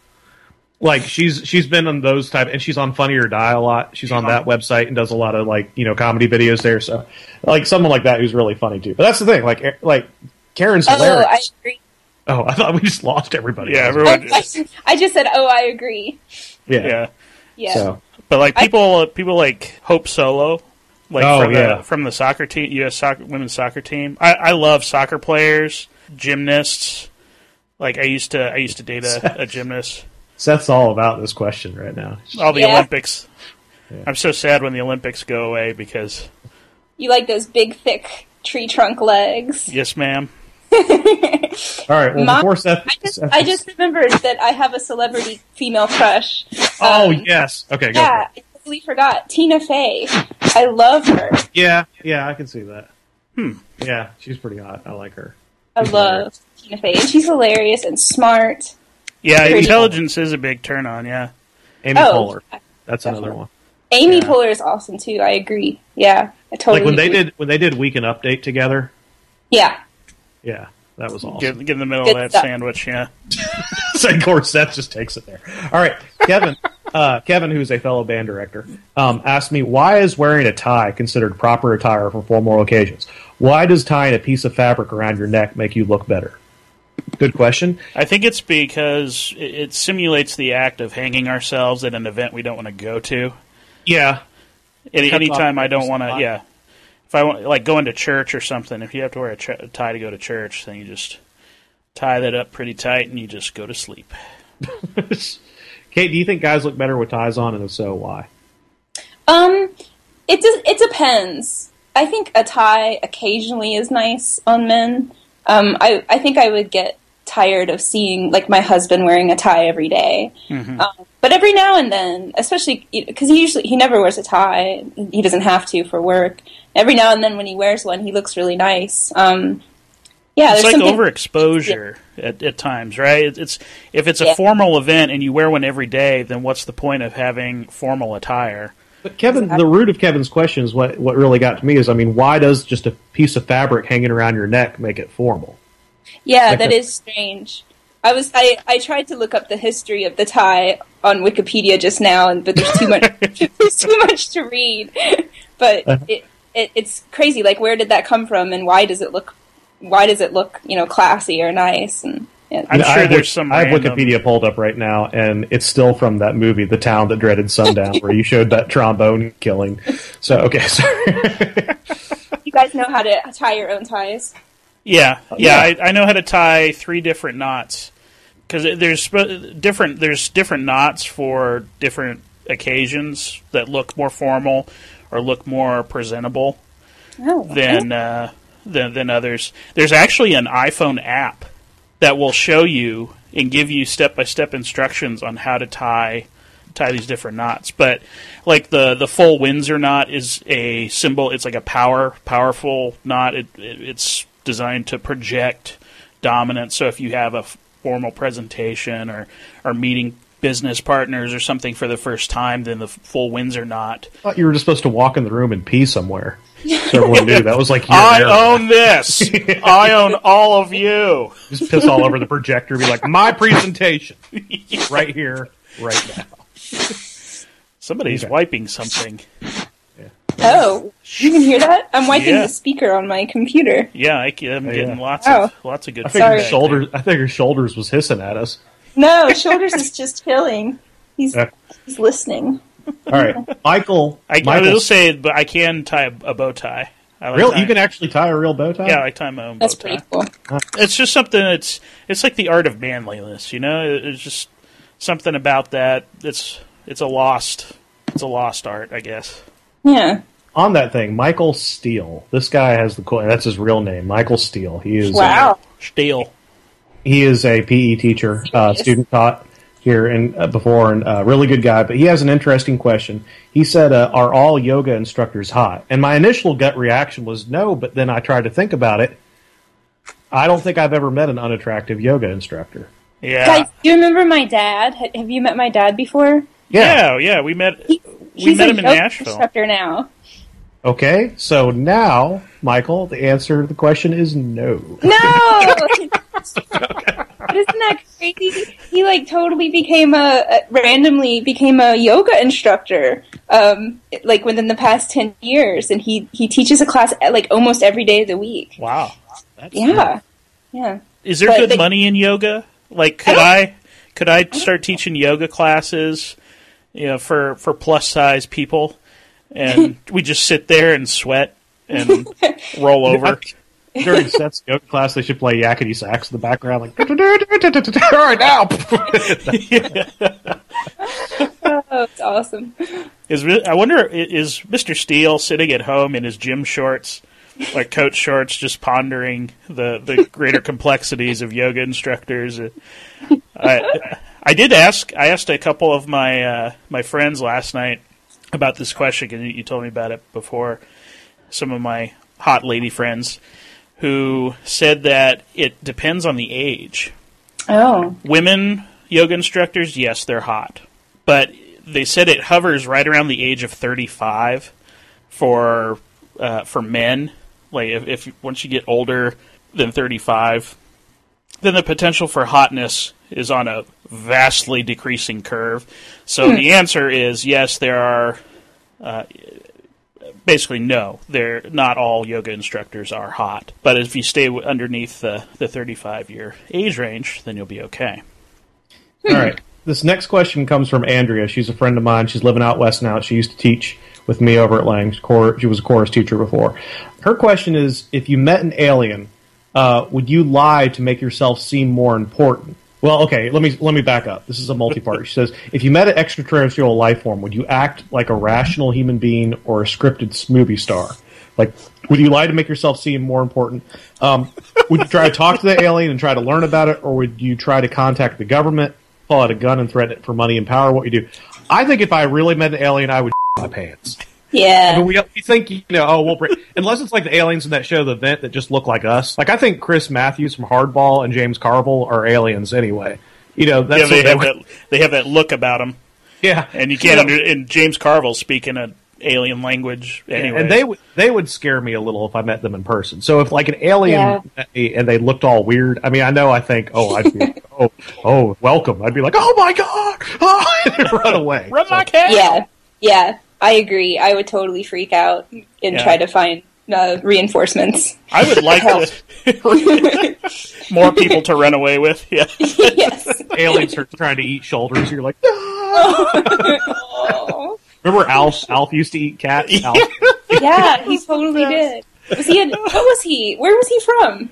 Speaker 3: like she's she's been on those type and she's on funny or die a lot she's on that website and does a lot of like you know comedy videos there so like someone like that who's really funny too but that's the thing like like karen's
Speaker 1: oh, I
Speaker 3: hilarious
Speaker 1: agree.
Speaker 3: oh i thought we just lost everybody
Speaker 4: Yeah,
Speaker 1: Oh,
Speaker 4: everyone.
Speaker 1: I, I just said, oh, I agree.
Speaker 3: yeah,
Speaker 4: Yeah,
Speaker 1: Yeah.
Speaker 3: so
Speaker 4: but like people, people like Hope Solo, like
Speaker 3: Oh,
Speaker 4: from
Speaker 3: yeah.
Speaker 4: the from the soccer team, U.S. soccer women's soccer team. I, I love soccer players, gymnasts. Like I used to, I used to date a, a gymnast.
Speaker 3: seth's all about this question right now
Speaker 4: All the
Speaker 1: Yeah.
Speaker 4: Olympics. I'm so sad when the Olympics go away because
Speaker 1: You like those big, thick tree trunk legs.
Speaker 4: yes, ma'am.
Speaker 3: all right well
Speaker 1: My-
Speaker 3: before seth,
Speaker 1: I just,
Speaker 3: Seth-
Speaker 1: I just remembered that I have a celebrity female crush.
Speaker 3: oh
Speaker 1: Um,
Speaker 3: yes okay go for
Speaker 1: Yeah,
Speaker 3: it.
Speaker 1: I totally forgot. Tina Fey. I love her.
Speaker 3: yeah yeah i can see that hmm yeah she's pretty hot i like her
Speaker 1: I
Speaker 3: She's
Speaker 1: love Tina Fey. And she's hilarious and smart.
Speaker 4: Yeah,
Speaker 1: Pretty-
Speaker 4: intelligence is a big turn on. Yeah,
Speaker 3: Amy
Speaker 1: Oh,
Speaker 3: Poehler. That's another one.
Speaker 1: Amy
Speaker 4: Yeah.
Speaker 1: Poehler is awesome too. I agree. Yeah, I totally
Speaker 3: Like when they did when they did Weekend Update together.
Speaker 1: Yeah.
Speaker 3: Yeah, that was awesome.
Speaker 4: get, get in the middle
Speaker 1: Good
Speaker 4: of that
Speaker 1: stuff.
Speaker 4: sandwich. Yeah,
Speaker 3: of course, Seth just takes it there. All right, Kevin. Uh, Kevin, who's a fellow band director, um, asked me why is wearing a tie considered proper attire for formal occasions? Why does tying a piece of fabric around your neck make you look better? Good question.
Speaker 4: I think it's because it, it simulates the act of hanging ourselves at an event we don't want to go to.
Speaker 3: Yeah,
Speaker 4: Any
Speaker 3: Cuts
Speaker 4: anytime I don't want to, yeah. If I want, like going to church or something, if you have to wear a, ch- a tie to go to church, then you just tie that up pretty tight and you just go to sleep.
Speaker 3: Kate, do you think guys look better with ties on, and if so, why?
Speaker 1: Um, it does. It depends. I think a tie occasionally is nice on men. Um, I I think I would get tired of seeing like my husband wearing a tie every day. Um, but every now and then, especially because he usually he never wears a tie. He doesn't have to for work. Every now and then, when he wears one, he looks really nice. Um, yeah,
Speaker 4: it's
Speaker 1: there's
Speaker 4: like
Speaker 1: something.
Speaker 4: overexposure at, at times, right? It's, it's if it's a
Speaker 1: Yeah.
Speaker 4: formal event and you wear one every day, then what's the point of having formal attire?
Speaker 3: But Kevin, the root of Kevin's question is what what really got to me is, I mean, why does just a piece of fabric hanging around your neck make it formal?
Speaker 1: Yeah,
Speaker 3: Like
Speaker 1: that
Speaker 3: a-
Speaker 1: is strange. I was I, I tried to look up the history of the tie on Wikipedia just now, and but there's too much there's too much to read. But it, it it's crazy. Like, where did that come from, and why does it look why does it look you know classy or nice? And yeah.
Speaker 4: I'm
Speaker 3: I
Speaker 4: sure
Speaker 3: have
Speaker 4: there's some.
Speaker 3: I have
Speaker 4: random-
Speaker 3: Wikipedia pulled up right now, and it's still from that movie, The Town That Dreaded Sundown, where you showed that trombone killing. So, okay, sorry.
Speaker 1: you guys know how to tie your own ties.
Speaker 4: Yeah, yeah,
Speaker 3: yeah.
Speaker 4: I, I know how to tie three different knots because there's different there's different knots for different occasions that look more formal or look more presentable
Speaker 1: Oh,
Speaker 4: than uh, than than others. There's actually an iPhone app that will show you and give you step by step instructions on how to tie tie these different knots. But like the the full Windsor knot is a symbol. It's like a power powerful knot. It, it it's designed to project dominance. So if you have a formal presentation or or meeting business partners or something for the first time, then the f- full Windsor knot.
Speaker 3: I thought you were just supposed to walk in the room and pee somewhere. So everyone knew that was like your
Speaker 4: I
Speaker 3: area.
Speaker 4: own this. I own all of you.
Speaker 3: Just piss all over the projector, be like, my presentation, right here, right now.
Speaker 4: Somebody's
Speaker 3: Okay.
Speaker 4: wiping something.
Speaker 1: Oh, you can hear that? I'm wiping
Speaker 4: Yeah.
Speaker 1: the speaker on my computer.
Speaker 4: Yeah, I, am
Speaker 3: Oh,
Speaker 4: getting
Speaker 3: yeah.
Speaker 4: lots
Speaker 1: Oh.
Speaker 4: of lots of good.
Speaker 3: I think,
Speaker 1: Sorry.
Speaker 4: feedback
Speaker 3: shoulders. I figured shoulders was hissing at us.
Speaker 1: No, shoulders is just chilling. He's
Speaker 3: Yeah.
Speaker 1: he's listening.
Speaker 3: All right, Michael.
Speaker 4: I, I
Speaker 3: Michael,
Speaker 4: will say, but I can tie a, a bow tie. I like
Speaker 3: real,
Speaker 4: tying-
Speaker 3: you can actually tie a real bow tie.
Speaker 4: Yeah, I tie my own
Speaker 1: That's
Speaker 4: bow tie.
Speaker 1: pretty cool.
Speaker 4: It's just something that's it's like the art of manliness, you know. It- It's just something about that. It's it's a lost it's a lost art, I guess.
Speaker 1: Yeah.
Speaker 3: On that thing, Michael Steele. This guy has the cool. That's his real name, Michael Steele. He is.
Speaker 1: Uh, wow.
Speaker 4: Steel.
Speaker 3: He is a PE teacher, uh, student taught here and uh, before, and a really good guy. But he has an interesting question. He said, uh, "Are all yoga instructors hot?" And my initial gut reaction was no, but then I tried to think about it. I don't think I've ever met an unattractive yoga instructor.
Speaker 4: Yeah.
Speaker 1: Guys, do you remember my dad? Have you met my dad before?
Speaker 4: yeah, yeah, we met
Speaker 1: He,
Speaker 4: we
Speaker 1: he's
Speaker 4: met
Speaker 1: a
Speaker 4: him in
Speaker 1: yoga
Speaker 4: Nashville.
Speaker 1: instructor now.
Speaker 3: Okay. So now, Michael, the answer to the question is no.
Speaker 1: No. But isn't that crazy? He like totally became a, a randomly became a yoga instructor. Um, like within the past ten years, and he he teaches a class like almost every day of the week.
Speaker 4: Wow.
Speaker 1: Yeah, yeah.
Speaker 4: Is there
Speaker 1: But
Speaker 4: good
Speaker 1: they-
Speaker 4: money in yoga? Like, could I could I start teaching yoga classes, you know, for for plus size people, and we just sit there and sweat and roll over?
Speaker 3: During Seth's yoga class, they should play yakety sax in the background, like all right now.
Speaker 1: Oh, it's awesome.
Speaker 4: Is I wonder is Mr. Steele sitting at home in his gym shorts, like coach shorts, just pondering the the greater complexities of yoga instructors? Uh, I I did ask I asked a couple of my uh, my friends last night about this question because you told me about it before. Some of my hot lady friends who said that it depends on the age
Speaker 1: Oh,
Speaker 4: women yoga instructors, yes, they're hot, but they said it hovers right around the age of 35 for uh, for men. Like if, if once you get older than 35, then the potential for hotness is on a vastly decreasing curve. So the answer is yes, there are. Uh, basically, no. They're not all yoga instructors are hot, but if you stay underneath the the 35 year age range, then you'll be okay.
Speaker 3: All right. This next question comes from Andrea. She's a friend of mine. She's living out west now. She used to teach with me over at Lang. Cor- She was a chorus teacher before. Her question is: If you met an alien, uh, would you lie to make yourself seem more important? Well, okay. Let me let me back up. This is a multi-part. she says: If you met an extraterrestrial life form, would you act like a rational human being or a scripted movie star? Like, would you lie to make yourself seem more important? Um, would you try to talk to the alien and try to learn about it, or would you try to contact the government, pull out a gun, and threaten it for money and power? What would you do? I think if I really met an alien, I would my pants.
Speaker 1: Yeah.
Speaker 3: But we, we think, you know, oh, we'll bring, unless it's like the aliens in that show, The Event, that just look like us. Like, I think Chris Matthews from Hardball and James Carville are aliens anyway. You know, that's
Speaker 4: Yeah, they have that they have that look about them,
Speaker 3: yeah.
Speaker 4: and you can't.
Speaker 3: know,
Speaker 4: Under, and James Carville speaking an alien language anyway.
Speaker 3: And they would they would scare me a little if I met them in person. So if like an alien
Speaker 1: Yeah.
Speaker 3: met me and they looked all weird, I mean, I know I think, oh, I'd be, like, oh, oh, welcome. I'd be like, oh my god, oh, run away.
Speaker 4: run
Speaker 3: So-
Speaker 4: like hell.
Speaker 1: Yeah. Yeah. I agree. I would totally freak out and
Speaker 4: Yeah.
Speaker 1: try to find uh, reinforcements.
Speaker 4: I would like to more people to run away with. Yeah,
Speaker 1: yes.
Speaker 3: aliens are trying to eat shoulders. You're like.
Speaker 1: Oh.
Speaker 3: remember Alf? Alf used to eat cats. Alf,
Speaker 1: Yeah, he totally did. Was he? A, what was he? Where was he from?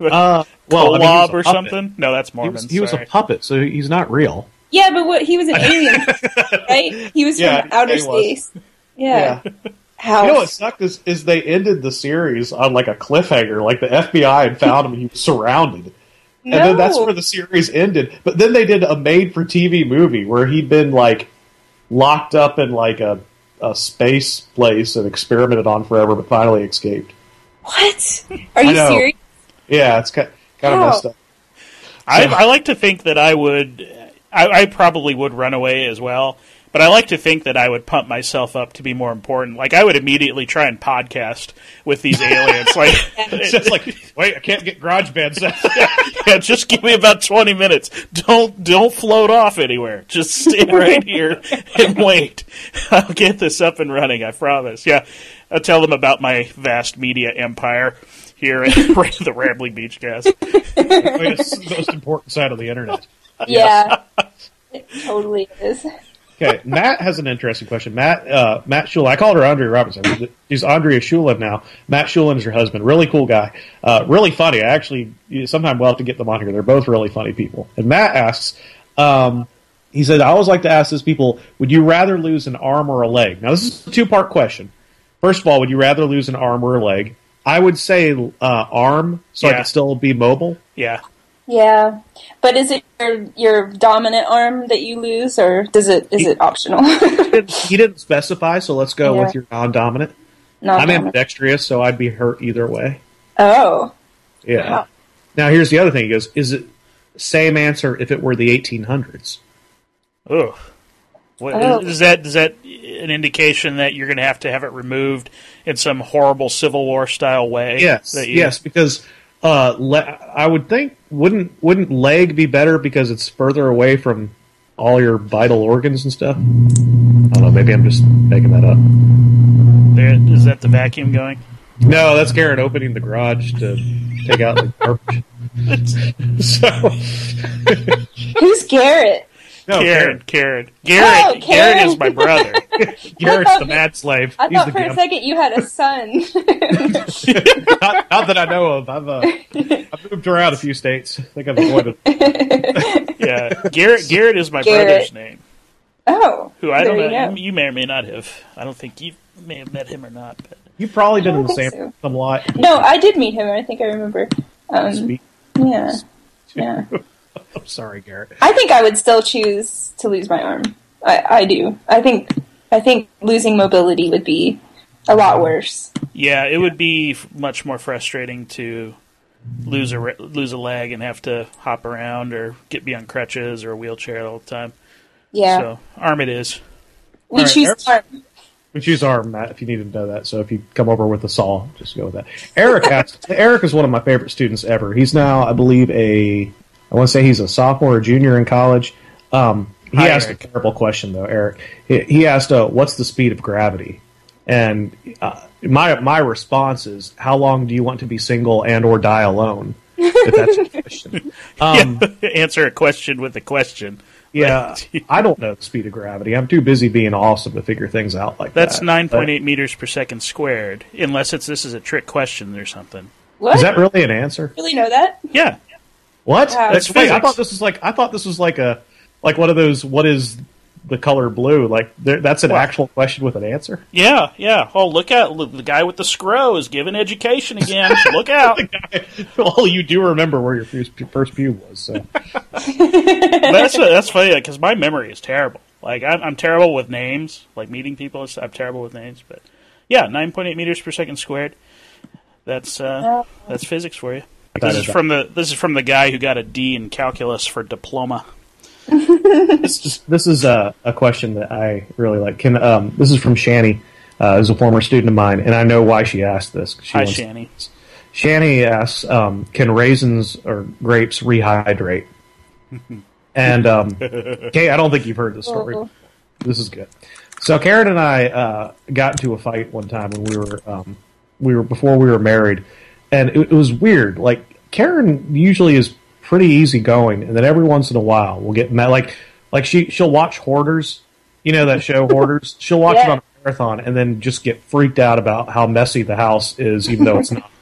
Speaker 3: uh, well, I mean, he was
Speaker 4: Kolob
Speaker 3: a
Speaker 4: or something. No, that's
Speaker 3: He was, he was a puppet, so he's not real.
Speaker 1: Yeah, but what? He was an alien, right? He was
Speaker 3: Yeah,
Speaker 1: from outer
Speaker 3: was.
Speaker 1: space. Yeah. How?
Speaker 3: You know what sucked is, is they ended the series on like a cliffhanger. Like the FBI had found him and he was surrounded. And then that's where the series ended. But then they did a made for TV movie where he'd been like locked up in like a, a space place and experimented on forever, but finally escaped.
Speaker 1: What? Are you serious?
Speaker 3: Yeah, it's kind, kind of messed up.
Speaker 4: I, I like to think that I would. I, I probably would run away as well. But I like to think that I would pump myself up to be more important. Like I would immediately try and podcast with these aliens. Like,
Speaker 3: It's just like, wait, I can't get GarageBand set.
Speaker 4: yeah, just give me about twenty minutes. Don't don't float off anywhere. Just stay right here and wait. I'll get this up and running. I promise. Yeah, I'll tell them about my vast media empire here at the Rambling Beach Cast.
Speaker 3: it's the most important side of the internet.
Speaker 1: Yeah. it totally is.
Speaker 3: Okay, Matt has an interesting question. Matt, uh, Matt Shulin. I called her Andrea Robinson. She's Andrea Shulin now. Matt Shulin is her husband. Really cool guy. Uh, really funny. I actually, sometime we'll have to get them on here. They're both really funny people. And Matt asks, um, he said, I always like to ask these people, would you rather lose an arm or a leg? Now, this is a two part question. First of all, would you rather lose an arm or a leg? I would say uh, arm, so I could still be mobile.
Speaker 4: Yeah.
Speaker 1: Yeah, but is it your your dominant arm that you lose, or does it is it optional?
Speaker 3: He didn't, he didn't specify, so let's go
Speaker 1: Yeah.
Speaker 3: with your non-dominant.
Speaker 1: Not
Speaker 3: I'm ambidextrous, so I'd be hurt either way.
Speaker 1: Oh,
Speaker 3: Yeah.
Speaker 1: Wow.
Speaker 3: Now here's the other thing. He goes, "Is it same answer if it were the 1800s?"
Speaker 4: Ugh. What,
Speaker 1: Oh.
Speaker 4: Is that is that an indication that you're going to have to have it removed in some horrible Civil War style way?
Speaker 3: Yes,
Speaker 4: That you-
Speaker 3: yes, because uh, le- I would think wouldn't wouldn't leg be better because it's further away from all your vital organs and stuff. I don't know. Maybe I'm just making that up.
Speaker 4: There, is that the vacuum going?
Speaker 3: No, that's Garrett opening the garage to take out the garbage. so,
Speaker 1: who's Garrett?
Speaker 3: No,
Speaker 4: Karen, Karen, Garrett,
Speaker 1: Oh, Karen.
Speaker 4: Garrett is my brother.
Speaker 3: Garrett's
Speaker 1: I
Speaker 3: the
Speaker 1: thought-
Speaker 3: mad slave.
Speaker 1: I
Speaker 3: He's
Speaker 1: thought
Speaker 3: the
Speaker 1: for a second you had a son.
Speaker 3: not, not that I know of. I've uh, I've moved around a few states. I think I've avoided.
Speaker 4: yeah, Garrett. Garrett is my
Speaker 1: Garrett.
Speaker 4: brother's name.
Speaker 1: oh,
Speaker 4: Who I don't
Speaker 1: you
Speaker 4: know.
Speaker 1: go.
Speaker 4: You, you may or may not have. I don't think you may have met him or not. But
Speaker 3: You've probably been in the same
Speaker 1: think so.
Speaker 3: some lot.
Speaker 1: No, I did meet him. I think I remember. Um,
Speaker 3: Speak.
Speaker 1: yeah, yeah.
Speaker 3: I'm sorry, Garrett.
Speaker 1: I think I would still choose to lose my arm. I, I do. I think I think losing mobility would be a lot worse.
Speaker 4: yeah, it would be much more frustrating to lose a lose a leg and have to hop around or get be on crutches or a wheelchair all the time.
Speaker 1: Yeah,
Speaker 4: So arm it is.
Speaker 1: we
Speaker 3: All right,
Speaker 1: choose
Speaker 3: Eric-
Speaker 1: arm.
Speaker 3: We choose arm, Matt, if you need to know that. So if you come over with a saw, just go with that. Eric asks, Eric is one of my favorite students ever. He's now, I believe, a I want to say he's a sophomore or junior in college. Um, he
Speaker 4: Hi,
Speaker 3: asked
Speaker 4: Eric.
Speaker 3: a terrible question though, Eric. He, he asked, uh, "What's the speed of gravity?" And uh, my my response is, "How long do you want to be single and or die alone?" If that's the question. Um,
Speaker 4: Answer a question with a question.
Speaker 3: yeah, I don't know the speed of gravity. I'm too busy being awesome to figure things out like
Speaker 4: That's
Speaker 3: that. That's
Speaker 4: 9.8 meters per second squared. Unless it's this is a trick question or something.
Speaker 1: What?
Speaker 3: Is that really an answer?
Speaker 1: really know that?
Speaker 4: Yeah,
Speaker 3: What?
Speaker 1: Wow.
Speaker 3: That's
Speaker 4: It's
Speaker 3: wait, I thought this was like I thought this was like a like one of those. What is the color blue? Like that's an
Speaker 4: What?
Speaker 3: actual question with an answer.
Speaker 4: yeah, yeah. Oh, look out! Look, the guy with the scroll is giving education again. look out!
Speaker 3: well, you do remember where your first, your first pube was. So
Speaker 4: that's that's funny because my memory is terrible. Like I'm, I'm terrible with names, like meeting people. and. I'm terrible with names, but yeah, nine point eight meters per second squared. That's uh, that's physics for you.
Speaker 3: That
Speaker 4: This
Speaker 3: is-
Speaker 4: is from the this is from the guy who got a D in calculus for diploma.
Speaker 3: this is this is a, a question that I really like. Can um, this is from Shani, uh, who's a former student of mine, and I know why she asked this. She
Speaker 4: Hi,
Speaker 3: wants-
Speaker 4: Shanny.
Speaker 3: Shani asks, um, "Can raisins or grapes rehydrate?" and um, Kay, I don't think you've heard this story.
Speaker 1: Oh.
Speaker 3: This is good. So Karen and I uh, got into a fight one time when we were um, we were before we were married, and it, it was weird. Like Karen usually is pretty easygoing, and then every once in a while we'll get mad. Like like she she'll watch Hoarders, you know that show Hoarders. She'll watch it on a marathon and then just get freaked out about how messy the house is, even though it's not.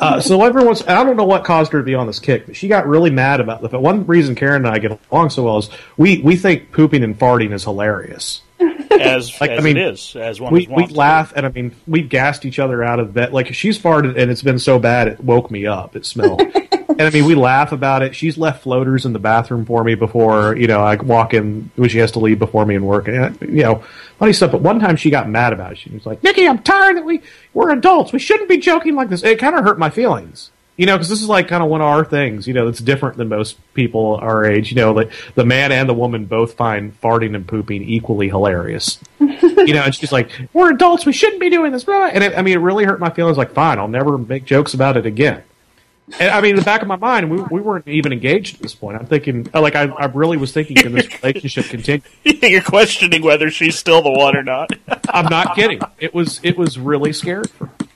Speaker 3: Uh, so everyone's, I don't know what caused her to be on this kick, but she got really mad about the fact. One reason Karen and I get along so well is we, we think pooping and farting is hilarious.
Speaker 4: As
Speaker 3: Like, I mean,
Speaker 4: it is, as one
Speaker 3: We
Speaker 4: is
Speaker 3: we laugh and I mean we've gassed each other out of bed. Like she's farted and it's been so bad it woke me up. It smelled. and I mean we laugh about it. She's left floaters in the bathroom for me before you know I walk in when she has to leave before me and work. And, you know funny stuff. But one time she got mad about it. She was like, "Nikki, I'm tired that we we're adults. We shouldn't be joking like this." It kind of hurt my feelings. You know, because this is like kind of one of our things. You know, that's different than most people our age. You know, like the man and the woman both find farting and pooping equally hilarious you know, and she's like, "We're adults. We shouldn't be doing this." blah, blah. And it, I mean, it really hurt my feelings. Like, fine, I'll never make jokes about it again. And I mean, in the back of my mind, we, we weren't even engaged at this point. I'm thinking, uh, like, I, I really was thinking, can this relationship continue?
Speaker 4: You're questioning whether she's still the one or not.
Speaker 3: I'm not kidding. It was it was really scary.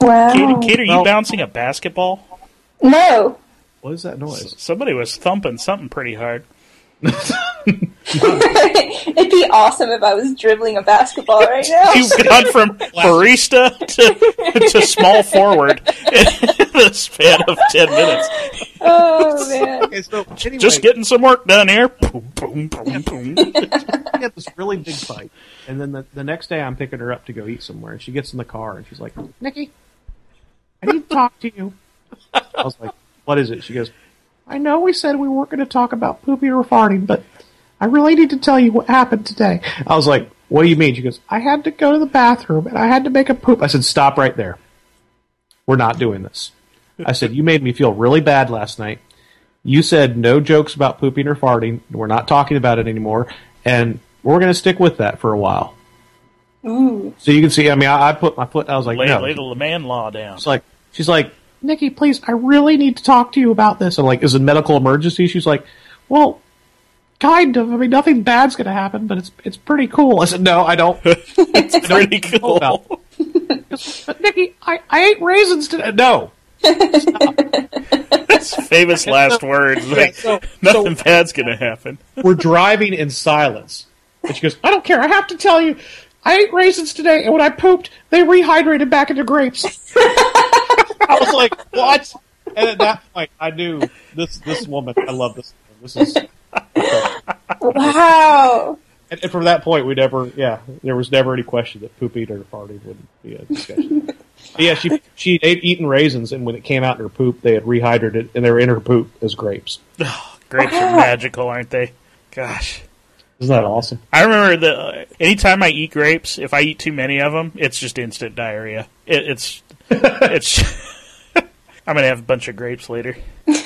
Speaker 1: Wow.
Speaker 4: Kate, Kate, are you
Speaker 3: Well-
Speaker 4: bouncing a basketball?
Speaker 1: No.
Speaker 3: What is that noise?
Speaker 4: Somebody was thumping something pretty hard.
Speaker 1: It'd be awesome if I was dribbling a basketball right now.
Speaker 4: You've gone from barista to, to small forward in the span of ten minutes.
Speaker 1: oh man.
Speaker 3: Okay, so anyway,
Speaker 4: Just getting some work done here. Boom, boom, boom, boom.
Speaker 3: we had this really big fight, and then the, the next day I'm picking her up to go eat somewhere, and she gets in the car and she's like, "Nikki, I need to talk to you." I was like, "What is it?" She goes, "I know we said we weren't going to talk about pooping or farting, but I really need to tell you what happened today." I was like, "What do you mean?" She goes, "I had to go to the bathroom and I had to make a poop." I said, "Stop right there. We're not doing this." I said, "You made me feel really bad last night." You said no jokes about pooping or farting. We're not talking about it anymore, and we're going to stick with that for a while.
Speaker 1: Ooh.
Speaker 3: So you can see. I mean, I, I put my foot. I was like,
Speaker 4: Lay,
Speaker 3: no.
Speaker 4: lay the man law down.
Speaker 3: It's like she's like, Nikki, please, I really need to talk to you about this. I'm like, is it a medical emergency? She's like, well, kind of. I mean, nothing bad's going to happen, but it's it's pretty cool. I said, no, I don't.
Speaker 4: It's pretty
Speaker 3: know oh,
Speaker 4: cool.
Speaker 3: about but Nikki, I, I ate raisins today. No.
Speaker 4: That's famous last words. Like,
Speaker 3: so-
Speaker 4: nothing bad's gonna happen.
Speaker 3: We're driving in silence. And she goes, I don't care. I have to tell you, I ate raisins today, and when I pooped, they rehydrated back into grapes. I was like, what? And at that point, I knew this this woman. I love this. This is.
Speaker 1: Wow.
Speaker 3: And, and from that point, we never, yeah, there was never any question that poop or farting would be a discussion. But yeah, she she ate eaten raisins, and when it came out in her poop, they had rehydrated, and they were in her poop as grapes.
Speaker 4: Grapes are magical, aren't they? Gosh.
Speaker 3: Isn't that awesome?
Speaker 4: I remember that uh, anytime I eat grapes, if I eat too many of them, it's just instant diarrhea. It, it's it's. I'm gonna have a bunch of grapes later.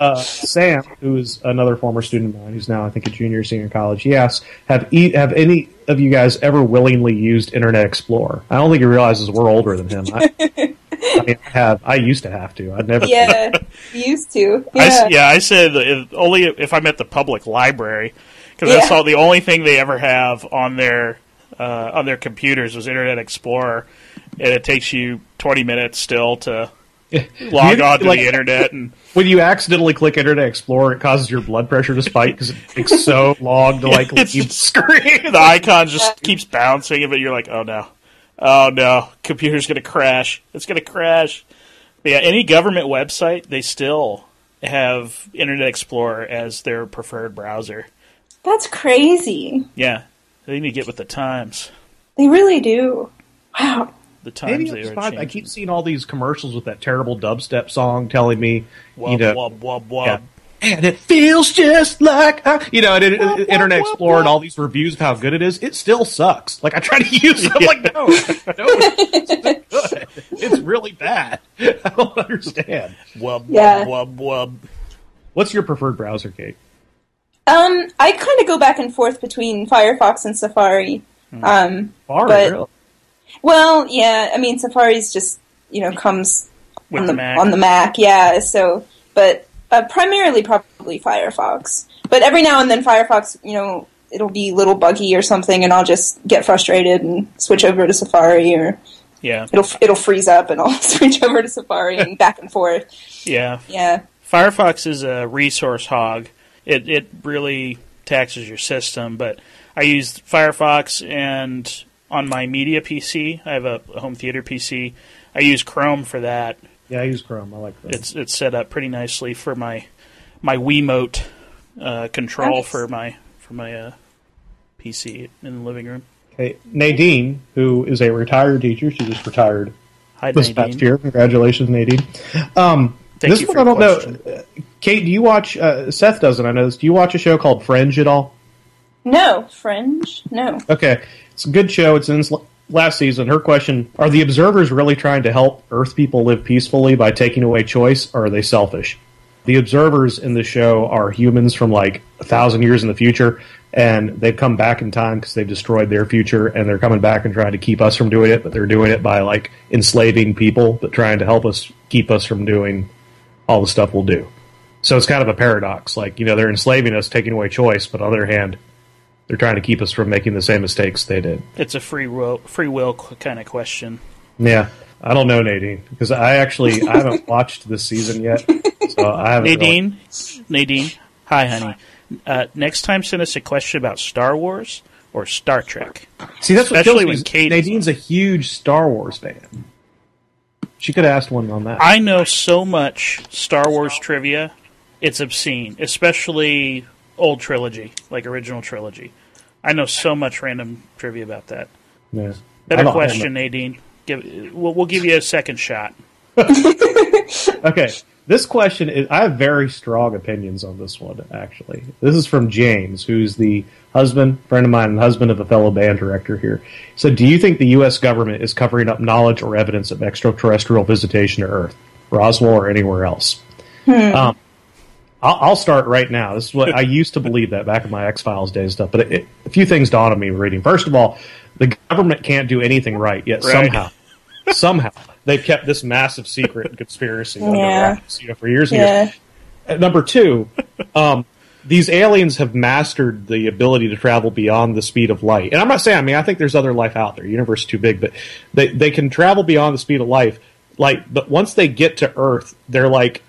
Speaker 3: Uh, Sam, who is another former student of mine, who's now I think a junior or senior in college, he asks, "Have e- have any of you guys ever willingly used Internet Explorer?" I don't think he realizes we're older than him. I, I mean, I have. I used to have to. I never.
Speaker 1: Yeah, used to.
Speaker 4: I s
Speaker 1: Yeah.
Speaker 4: yeah, I said if, only if I'm at the public library because
Speaker 1: Yeah.
Speaker 4: that's all the only thing they ever have on their uh, on their computers was Internet Explorer, and it takes you 20 minutes still to log
Speaker 3: You-
Speaker 4: on to
Speaker 3: like-
Speaker 4: the internet and
Speaker 3: When you accidentally click Internet Explorer, it causes your blood pressure to spike because it takes so long to like
Speaker 4: It's
Speaker 3: leave the screen.
Speaker 4: the icon just keeps bouncing, but you're like, oh no, oh no, computer's gonna crash. It's gonna crash. But yeah, any government website, they still have Internet Explorer as their preferred browser.
Speaker 1: That's crazy.
Speaker 4: Yeah, they need to get with the times.
Speaker 1: They really do. Wow.
Speaker 4: The times
Speaker 3: Maybe
Speaker 4: they
Speaker 3: it's
Speaker 4: are
Speaker 3: fine. I keep seeing all these commercials with that terrible dubstep song telling me,
Speaker 4: Wub,
Speaker 3: you know,
Speaker 4: wub, wub, wub.
Speaker 3: Yeah. and it feels just like I, you know, and it, it- Internet Explorer and all these reviews of how good it is. It still sucks. Like I try to use it, I'm like, no, no, it's good. It's really bad. I don't understand.
Speaker 4: Wub,
Speaker 1: Yeah.
Speaker 4: wub, wub, wub.
Speaker 3: What's your preferred browser, Kate?
Speaker 1: Um, I kind of go back and forth between Firefox and Safari. Um,
Speaker 3: Far,
Speaker 1: But-
Speaker 3: really.
Speaker 1: Well, yeah, I mean Safari's just you know comes on
Speaker 4: the
Speaker 1: the
Speaker 4: Mac.
Speaker 1: on the Mac, yeah. So, but uh, primarily probably Firefox. But every now and then Firefox, you know, it'll be a little buggy or something, and I'll just get frustrated and switch over to Safari, or
Speaker 4: Yeah,
Speaker 1: it'll it'll freeze up, and I'll switch over to Safari and back and forth.
Speaker 4: yeah.
Speaker 1: Yeah,
Speaker 4: Firefox is a resource hog. It it really taxes your system, but I used Firefox and on my media PC, I have a, a home theater PC. I use Chrome for that.
Speaker 3: Yeah, I use Chrome. I like Chrome.
Speaker 4: It's it's set up pretty nicely for my my Wiimote uh, control
Speaker 1: Nice.
Speaker 4: for my for my uh, PC in the living room.
Speaker 3: Okay, Nadine, who is a retired teacher, she just retired
Speaker 4: Hi,
Speaker 3: this
Speaker 4: Nadine.
Speaker 3: past year. Congratulations, Nadine. Um,
Speaker 4: Thank
Speaker 3: this
Speaker 4: you
Speaker 3: one
Speaker 4: for
Speaker 3: I don't
Speaker 4: your
Speaker 3: know. Uh, Kate, do you watch? Uh, Seth doesn't. I know this. Do you watch a show called Fringe at all?
Speaker 1: No Fringe, no.
Speaker 3: Okay, it's a good show. It's in last season. Her question: Are the observers really trying to help Earth people live peacefully by taking away choice, or are they selfish? The observers in the show are humans from like a thousand years in the future, and they've come back in time because they've destroyed their future, and they're coming back and trying to keep us from doing it, but they're doing it by like enslaving people, but trying to help us keep us from doing all the stuff we'll do. So it's kind of a paradox. Like you know, they're enslaving us, taking away choice, but on the other hand, they're trying to keep us from making the same mistakes they did.
Speaker 4: It's a free will free will kind of question.
Speaker 3: Yeah, I don't know Nadine because I actually I haven't watched this season yet, so I haven't. really-
Speaker 4: Nadine, Nadine, hi, honey. Uh, next time, send us a question about Star Wars or Star Trek.
Speaker 3: see that's what
Speaker 4: especially
Speaker 3: kills me.
Speaker 4: Kate
Speaker 3: Nadine's a huge Star Wars fan. She could have asked one on that.
Speaker 4: I know so much Star Wars trivia; it's obscene, especially old trilogy, like original trilogy. I know so much random trivia about that.
Speaker 3: Yeah.
Speaker 4: Better
Speaker 3: don't- I don't
Speaker 4: question, Nadine. Give, we'll, we'll give you a second shot.
Speaker 3: Okay, this question is. I have very strong opinions on this one. Actually, this is from James, who's the husband, friend of mine, and husband of a fellow band director here. So, do you think the U.S. government is covering up knowledge or evidence of extraterrestrial visitation to Earth, Roswell, or anywhere else? Um, I'll, I'll start right now. This is what I used to believe that back in my X Files days and stuff. But it, it, a few things dawned on me reading. First of all, the government can't do anything right yet.
Speaker 4: Right.
Speaker 3: Somehow, somehow they've kept this massive secret conspiracy
Speaker 1: Yeah.
Speaker 3: wraps, you know, for years and
Speaker 1: Yeah.
Speaker 3: years. And number two, um, these aliens have mastered the ability to travel beyond the speed of light. And I'm not saying, I mean, I think there's other life out there. Universe is too big, but they they can travel beyond the speed of light. Like, but once they get to Earth, they're like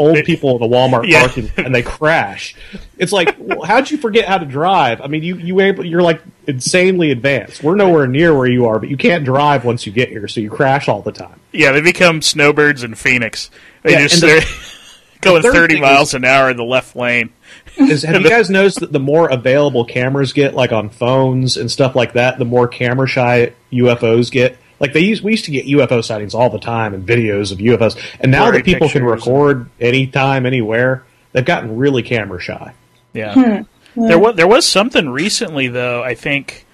Speaker 3: old
Speaker 4: It-
Speaker 3: people in a Walmart
Speaker 4: Yeah.
Speaker 3: parking and they crash. It's like, well, how'd you forget how to drive? I mean, you you able you're like insanely advanced. We're nowhere near where you are, but you can't drive once you get here, so you crash all the time.
Speaker 4: Yeah, they become snowbirds in Phoenix. They
Speaker 3: Yeah,
Speaker 4: just
Speaker 3: the-
Speaker 4: going
Speaker 3: third
Speaker 4: thirty miles an hour in the left lane.
Speaker 3: Is, have you guys noticed that the more available cameras get, like on phones and stuff like that, the more camera shy UFOs get? Like they used, we used to get UFO sightings all the time and videos of UFOs, and now that people can record anytime, anywhere, they've gotten really camera shy.
Speaker 4: Yeah. There was there was something recently though. I think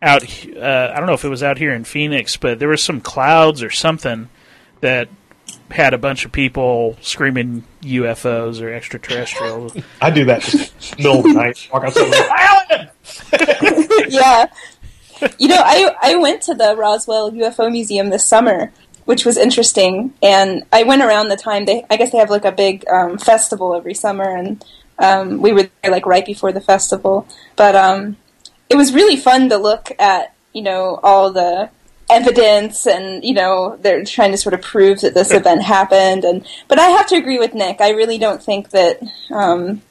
Speaker 4: out. he- Uh, I don't know if it was out here in Phoenix, but there was some clouds or something that had a bunch of people screaming UFOs or extraterrestrials.
Speaker 3: I do that just middle of the night, walk outside,
Speaker 1: yeah. You know, I I went to the Roswell UFO Museum this summer, which was interesting. And I went around the time they, I guess they have like a big um, festival every summer, and um, we were there like right before the festival. But um, it was really fun to look at, you know, all the evidence and you know they're trying to sort of prove that this event happened and but i have to agree with nick i really don't think that um,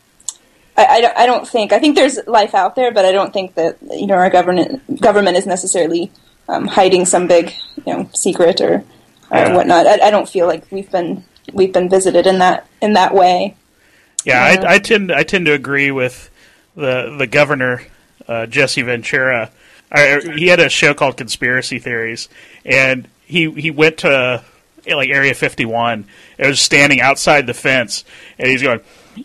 Speaker 1: I, I, don't, I don't think I think there's life out there, but I don't think that you know our government government is necessarily um, hiding some big you know secret or, or
Speaker 4: Yeah.
Speaker 1: whatnot. I, I don't feel like we've been we've been visited in that in that way.
Speaker 4: Yeah,
Speaker 1: Yeah.
Speaker 4: I, I tend I tend to agree with the the governor uh, Jesse Ventura. I, he had a show called Conspiracy Theories, and he he went to like Area 51. It was standing outside the fence, and he's going,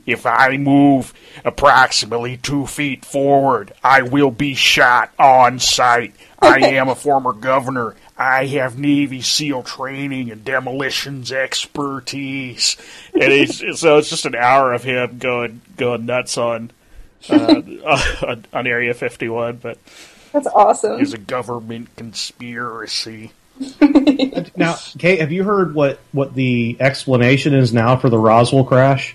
Speaker 4: "If I move approximately two feet forward, I will be shot on sight. I am a former governor." I have Navy SEAL training and demolitions expertise, and he's, so it's just an hour of him going going nuts on uh, on, on Area 51. But
Speaker 1: That's awesome.
Speaker 4: it's a government conspiracy.
Speaker 3: Now, Kate, have you heard what what the explanation is now for the Roswell crash?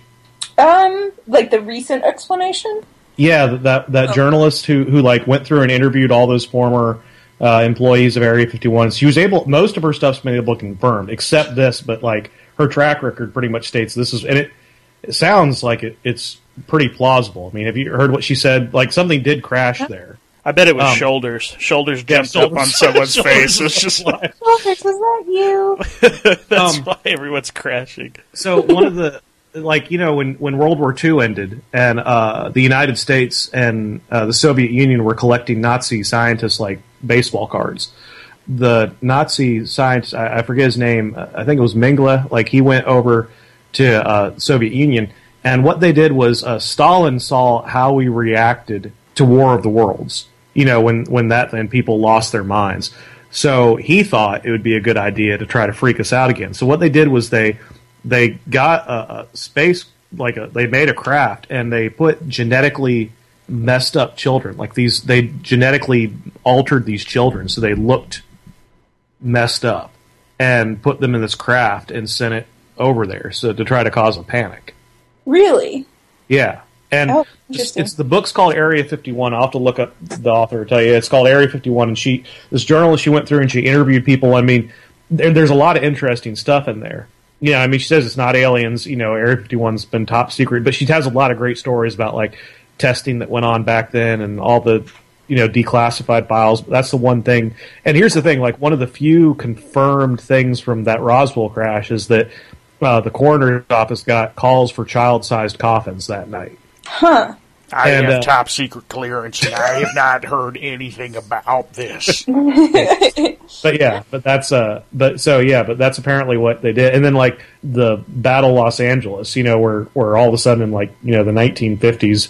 Speaker 1: Um, like the recent explanation.
Speaker 3: Yeah, that that,
Speaker 1: Oh.
Speaker 3: journalist who who like went through and interviewed all those former uh, employees of Area 51. She was able. Most of her stuff's been able to confirm, except this. But like her track record pretty much states this is, and it, it sounds like it, it's pretty plausible. I mean, have you heard what she said? Like something did crash there.
Speaker 4: I bet it was
Speaker 3: Um,
Speaker 4: shoulders. Shoulders
Speaker 3: Yeah,
Speaker 4: jumped up on someone's face. It was
Speaker 3: was
Speaker 4: just
Speaker 3: like-
Speaker 4: like
Speaker 1: Robert, was that you?
Speaker 4: that's
Speaker 3: Um,
Speaker 4: why everyone's crashing.
Speaker 3: So one of the like you know when when World War II ended and uh, the United States and uh, the Soviet Union were collecting Nazi scientists like baseball cards. The Nazi scientist, I, I forget his name. I think it was Mengele. Like he went over to uh, Soviet Union, and what they did was uh, Stalin saw how we reacted to War of the Worlds. You know when when that and people lost their minds. So he thought it would be a good idea to try to freak us out again. So what they did was they they got a, a space like a, they made a craft and they put genetically messed up children like these they genetically altered these children so they looked messed up and put them in this craft and sent it over there so to try to cause a panic
Speaker 1: Really?
Speaker 3: yeah and
Speaker 1: Oh,
Speaker 3: it's, it's the book's called Area 51. I'll have to look up the author to tell you. It's called Area 51, and she this journalist she went through and she interviewed people. I mean, there, there's a lot of interesting stuff in there. Yeah, I mean, she says it's not aliens. You know, Area 51's been top secret, but she has a lot of great stories about like testing that went on back then and all the you know declassified files. That's the one thing. And here's the thing: like one of the few confirmed things from that Roswell crash is that uh, the coroner's office got calls for child-sized coffins that night.
Speaker 1: Huh.
Speaker 4: I
Speaker 3: And,
Speaker 4: have
Speaker 3: uh,
Speaker 4: top secret clearance, and I have not heard anything about this.
Speaker 3: but yeah, but that's uh, but so yeah, but that's apparently what they did. And then like the Battle Los Angeles, you know, where where all of a sudden in like you know the 1950s,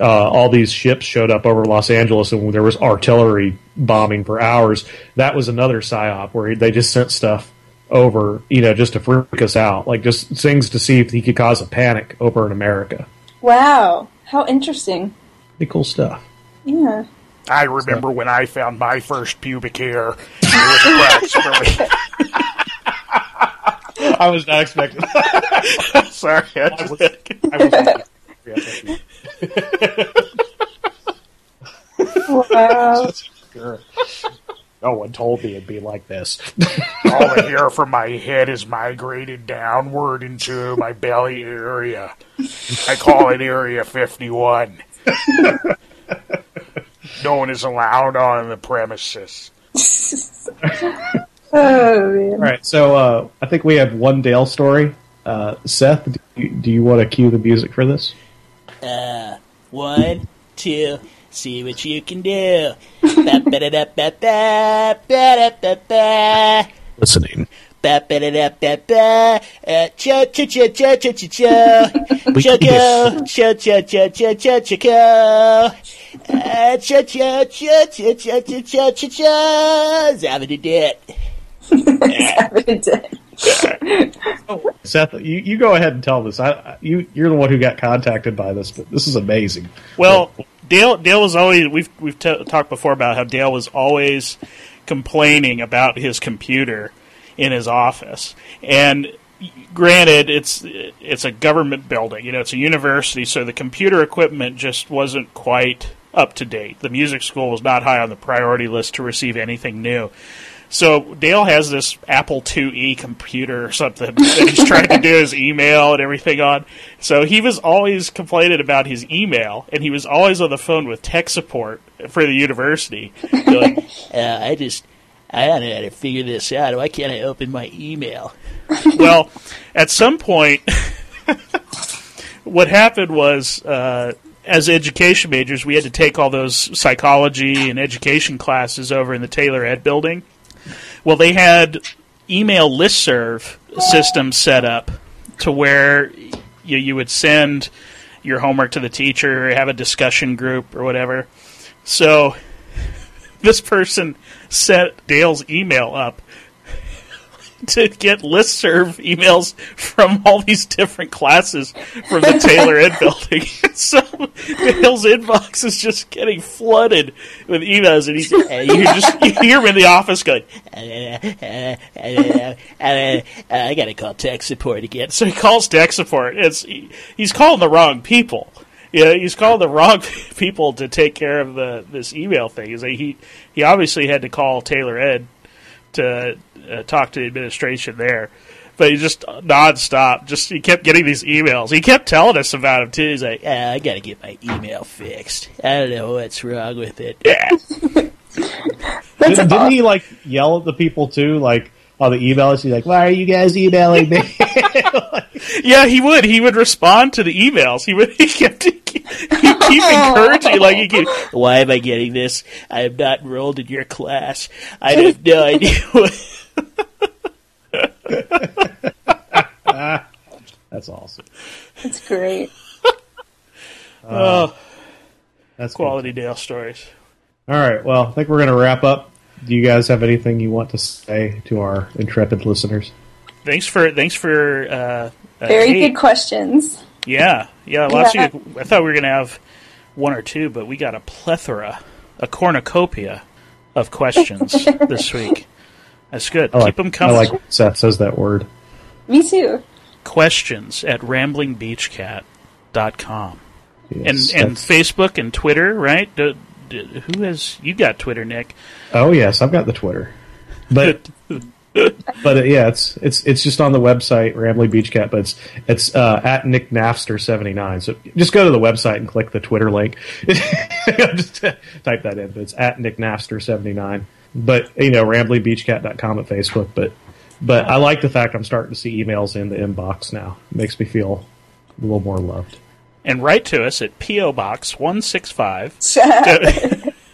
Speaker 3: uh, all these ships showed up over Los Angeles, and there was artillery bombing for hours. That was another psyop where they just sent stuff over, you know, just to freak us out, like just things to see if he could cause a panic over in America.
Speaker 1: Wow. How interesting.
Speaker 3: Pretty cool stuff.
Speaker 1: Yeah.
Speaker 4: I remember when I found my first pubic hair. It was approximately.
Speaker 3: I was not expecting.
Speaker 4: Sorry, I
Speaker 3: I
Speaker 4: just,
Speaker 3: was, I was
Speaker 1: Wow.
Speaker 3: Sure. No one told me it'd be like this.
Speaker 4: all the hair from my head is migrated downward into my belly area. I call it Area 51. no one is allowed on the premises.
Speaker 1: Oh man.
Speaker 3: All right, so uh, I think we have one Dale story. Uh, Seth, do you, do you want to cue the music for this?
Speaker 2: Uh, one, two, see what you can do. Ba-ba-da-da-ba-ba.
Speaker 5: Listening.
Speaker 2: oh,
Speaker 3: Seth, you, you go ahead and tell this. I, you you're the one who got contacted by this, but this is amazing.
Speaker 4: Well, Dale Dale was always we've we've t- talked before about how Dale was always complaining about his computer in his office, and granted it's it's a government building, you know, it's a university, so the computer equipment just wasn't quite up to date. The music school was not high on the priority list to receive anything new. So Dale has this Apple IIe computer or something that he's trying to do his email and everything on. So he was always complaining about his email, and he was always on the phone with tech support for the university. like, uh, I just, I don't know how to figure this out. Why can't I open my email? well, at some point, what happened was. Uh, as education majors, we had to take all those psychology and education classes over in the Taylor Ed building. Well, they had email listserv systems set up to where you, you would send your homework to the teacher or have a discussion group or whatever. So this person set Dale's email up to get listserv emails from all these different classes from the Taylor Ed building. so Dale's inbox is just getting flooded with emails, and he's uh, you just you hear him in the office going, uh, uh, "I got to call tech support again." So he calls tech support. It's he, he's calling the wrong people. Yeah, he's calling the wrong people to take care of the this email thing. He he obviously had to call Taylor Ed to uh, talk to the administration there. But he just nonstop, just he kept getting these emails. He kept telling us about them too. He's like, ah, "I got to get my email fixed. I don't know what's wrong with it." Yeah.
Speaker 3: Did, didn't he like yell at the people too? Like on the emails, he's like, "Why are you guys emailing me?"
Speaker 4: yeah, he would. He would respond to the emails. He would. He kept. He keep, keep encouraging. Like he keep. Why am I getting this? I am not enrolled in your class. I have no idea. What
Speaker 3: That's awesome.
Speaker 1: That's great.
Speaker 4: Uh, oh,
Speaker 3: That's
Speaker 4: quality Dale stories.
Speaker 3: All right. Well, I think we're going to wrap up. Do you guys have anything you want to say to our intrepid listeners?
Speaker 4: Thanks for thanks for uh, uh,
Speaker 1: Very
Speaker 4: hey,
Speaker 1: good questions.
Speaker 4: Yeah, yeah. Last
Speaker 1: Yeah.
Speaker 4: week I thought we were going to have one or two, but we got a plethora, a cornucopia of questions this week. That's good.
Speaker 3: I like,
Speaker 4: Keep them coming.
Speaker 3: I like Seth says that word.
Speaker 1: Me too.
Speaker 4: Questions at ramblingbeachcat.com. And
Speaker 3: Yes,
Speaker 4: and
Speaker 3: that's-
Speaker 4: Facebook and Twitter, right? Do, do, who has you got Twitter, Nick?
Speaker 3: oh yes, I've got the Twitter, but but uh, yeah, it's it's it's just on the website Rambling Beach Cat, but it's it's uh, at Nick Napster seventy nine. So just go to the website and click the Twitter link. just type that in. But it's at Nick Napster seventy nine. But you know, ramblingbeachcat.com at Facebook. But but I like the fact I'm starting to see emails in the inbox now. It makes me feel a little more loved.
Speaker 4: and write to us at PO Box one six five.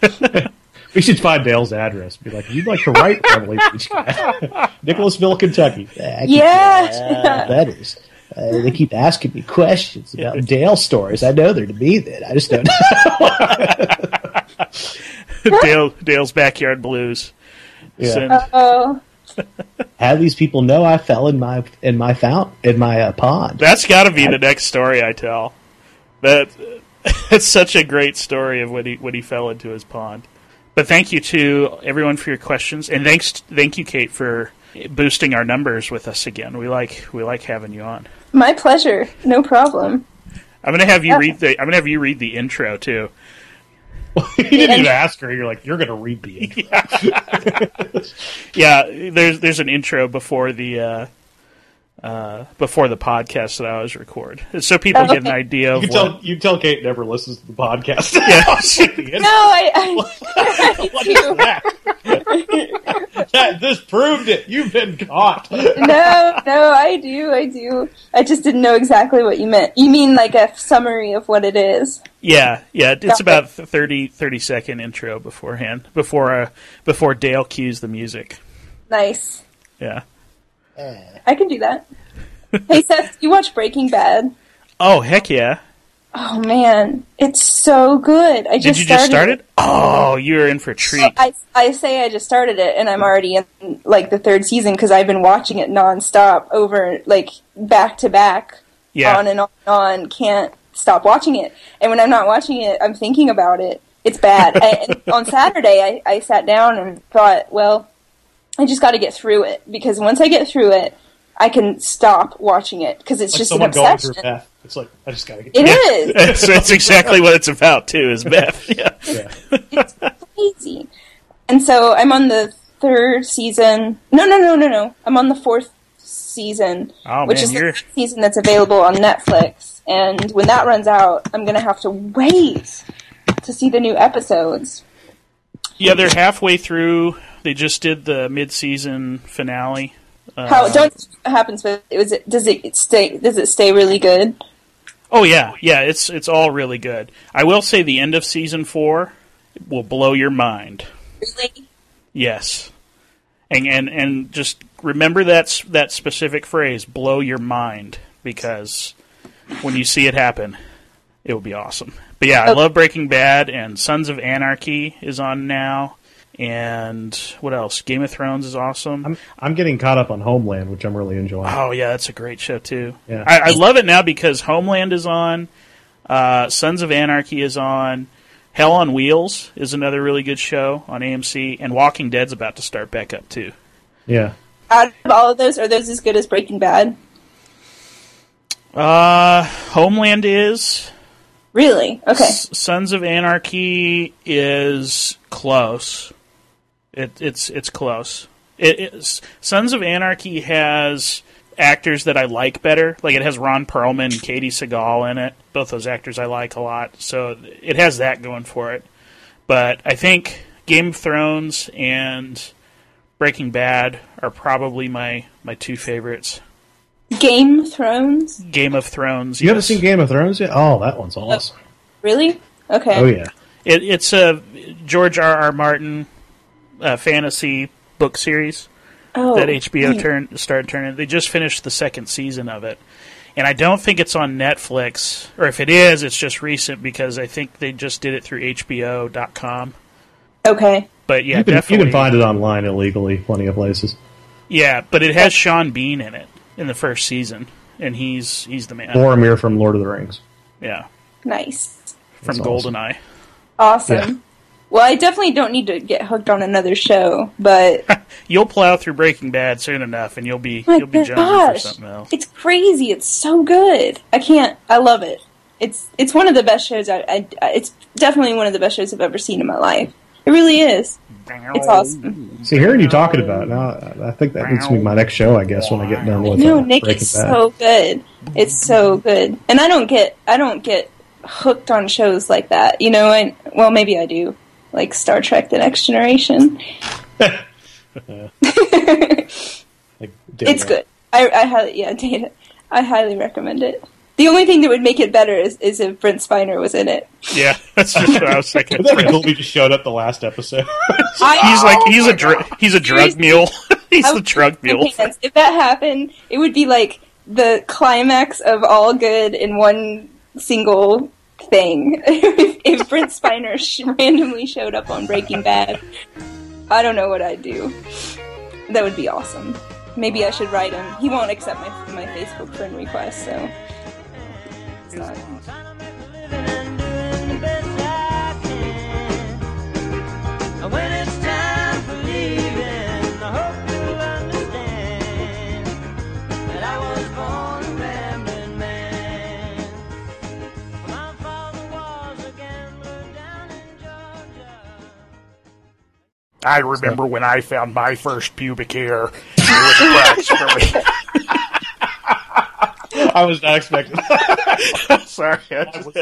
Speaker 3: We should find Dale's address. Be like, you'd like to write Rambling Beach Cat, Nicholasville, Kentucky. I keep
Speaker 1: Yeah.
Speaker 3: letters. Uh, they keep asking me questions about Dale stories. I know they're to be then. I just don't know.
Speaker 4: Dale Dale's backyard blues.
Speaker 3: Yeah.
Speaker 4: Send-
Speaker 1: oh,
Speaker 3: How do these people know I fell in my in my fount in my uh, pond?
Speaker 4: That's got to be the next story I tell. That it's such a great story of when he when he fell into his pond. But thank you to everyone for your questions, and thanks thank you, Kate, for boosting our numbers with us again. We like we like having you on.
Speaker 1: my pleasure. No problem.
Speaker 4: I'm gonna have you read the I'm gonna have you read the intro too.
Speaker 3: you didn't even ask her. You're like, you're going to read the intro.
Speaker 4: Yeah, there's there's an intro before the uh, uh, before the podcast that I always record, so people get an idea
Speaker 3: You
Speaker 4: of
Speaker 3: can
Speaker 4: what.
Speaker 3: tell. You can tell Kate never listens to the podcast.
Speaker 4: Yeah.
Speaker 1: No, I. I, I do.
Speaker 3: That- this proved it. You've been caught.
Speaker 1: No, no, I do. I do. I just didn't know exactly what you meant. You mean like a summary of what it is?
Speaker 4: Yeah, yeah, it's
Speaker 1: Got
Speaker 4: about th- 30, 30 second intro beforehand, before uh, before Dale cues the music.
Speaker 1: Nice.
Speaker 4: Yeah.
Speaker 1: I can do that. hey Seth, you watch Breaking Bad?
Speaker 4: Oh heck yeah!
Speaker 1: Oh man, it's so good. I just
Speaker 4: Did you
Speaker 1: started
Speaker 4: just start it? Oh, you're in for a treat.
Speaker 1: I, I say I just started it, and I'm already in like the third season because I've been watching it nonstop over like back to back,
Speaker 4: Yeah.
Speaker 1: on and on and on. Can't stop watching it, and when I'm not watching it, I'm thinking about it. It's bad. I, on Saturday, I, I sat down and thought, well, I just got to get through it because once I get through it, I can stop watching it because it's
Speaker 3: Like
Speaker 1: just an
Speaker 3: someone going
Speaker 1: obsession.
Speaker 3: It's like I just gotta get.
Speaker 1: Through it, it is.
Speaker 4: That's, that's exactly what it's about too. Is Beth? Yeah.
Speaker 3: Yeah.
Speaker 1: crazy. And so I'm on the third season. No, no, no, no, no. I'm on the fourth season,
Speaker 4: Oh,
Speaker 1: which
Speaker 4: man,
Speaker 1: is
Speaker 4: you're-
Speaker 1: the season that's available on Netflix. And when that runs out, I'm gonna have to wait to see the new episodes.
Speaker 4: Yeah, they're halfway through. They just did the mid-season finale. Uh,
Speaker 1: How don't what happens? But was it does it stay? Does it stay really good?
Speaker 4: Oh yeah, yeah. It's it's all really good. I will say the end of season four will blow your mind.
Speaker 1: Really?
Speaker 4: Yes, and and and just remember that that specific phrase, "blow your mind," because when you see it happen, it will be awesome. But yeah, I
Speaker 1: Okay.
Speaker 4: love Breaking Bad, and Sons of Anarchy is on now, and what else? Game of Thrones is awesome.
Speaker 3: I'm I'm getting caught up on Homeland, which I'm really enjoying.
Speaker 4: Oh yeah, that's a great show too.
Speaker 3: Yeah.
Speaker 4: I, I love it now because Homeland is on, uh, Sons of Anarchy is on, Hell on Wheels is another really good show on AMC, and Walking Dead's about to start back up too.
Speaker 3: Yeah.
Speaker 1: Out of all of those, are those as good as Breaking Bad?
Speaker 4: Uh, Homeland is.
Speaker 1: Really? Okay.
Speaker 4: S- Sons of Anarchy is close. It, it's it's close. It, it's, Sons of Anarchy has actors that I like better. Like it has Ron Perlman and Katey Sagal in it. Both those actors I like a lot. So it has that going for it. But I think Game of Thrones and Breaking Bad are probably my, my two favorites.
Speaker 1: Game of Thrones?
Speaker 4: Game of Thrones.
Speaker 3: You haven't seen Game of Thrones yet? Oh, that one's oh, awesome.
Speaker 1: Really? Okay.
Speaker 3: Oh yeah.
Speaker 4: It, it's a George R. R. Martin uh, fantasy book series
Speaker 1: Oh,
Speaker 4: that HBO
Speaker 1: hmm.
Speaker 4: turn, started turning. They just finished the second season of it, and I don't think it's on Netflix, or if it is, it's just recent because I think they just did it through HBO.com.
Speaker 1: Okay.
Speaker 4: But yeah,
Speaker 3: you, can, you can find it online illegally, plenty of places.
Speaker 4: Yeah, but it has Sean Bean in it in the first season, and he's he's the man.
Speaker 3: Boromir from Lord of the Rings.
Speaker 4: Yeah,
Speaker 1: Nice.
Speaker 4: from
Speaker 3: That's awesome.
Speaker 4: Goldeneye.
Speaker 1: Awesome.
Speaker 3: Yeah.
Speaker 1: Well, I definitely don't need to get hooked on another show, but
Speaker 4: You'll plow through Breaking Bad soon enough, and you'll be
Speaker 1: my
Speaker 4: you'll be jonesing for something else.
Speaker 1: it's crazy. It's so good. I can't. I love it. It's it's one of the best shows. I, I it's definitely one of the best shows I've ever seen in my life. It really is. It's awesome.
Speaker 3: See, hearing you talking about it now, I think that needs to be my next show. I guess when I get done with
Speaker 1: No,
Speaker 3: uh,
Speaker 1: Nick
Speaker 3: Breaking
Speaker 1: is
Speaker 3: Bad.
Speaker 1: so good. It's so good, and I don't get I don't get hooked on shows like that. You know, and well, maybe I do, like Star Trek: The Next Generation.
Speaker 3: Like,
Speaker 1: It's good. I, I highly yeah, data. I highly recommend it. The only thing that would make it better is, is if Brent Spiner was in it.
Speaker 4: Yeah, that's just what I was thinking.
Speaker 3: That cool? We just showed up the last episode.
Speaker 4: He's like he's a dr- he's a drug
Speaker 1: Seriously?
Speaker 4: mule. he's the drug mule.
Speaker 1: pants. If that happened, it would be like the climax of all good in one single thing. if, if Brent Spiner sh- randomly showed up on Breaking Bad, I don't know what I'd do. That would be awesome. Maybe I should write him. He won't accept my my Facebook friend request, so it's not.
Speaker 6: I
Speaker 4: remember when I found my first pubic hair. It was for me.
Speaker 3: I was not expecting.
Speaker 4: Sorry, I just-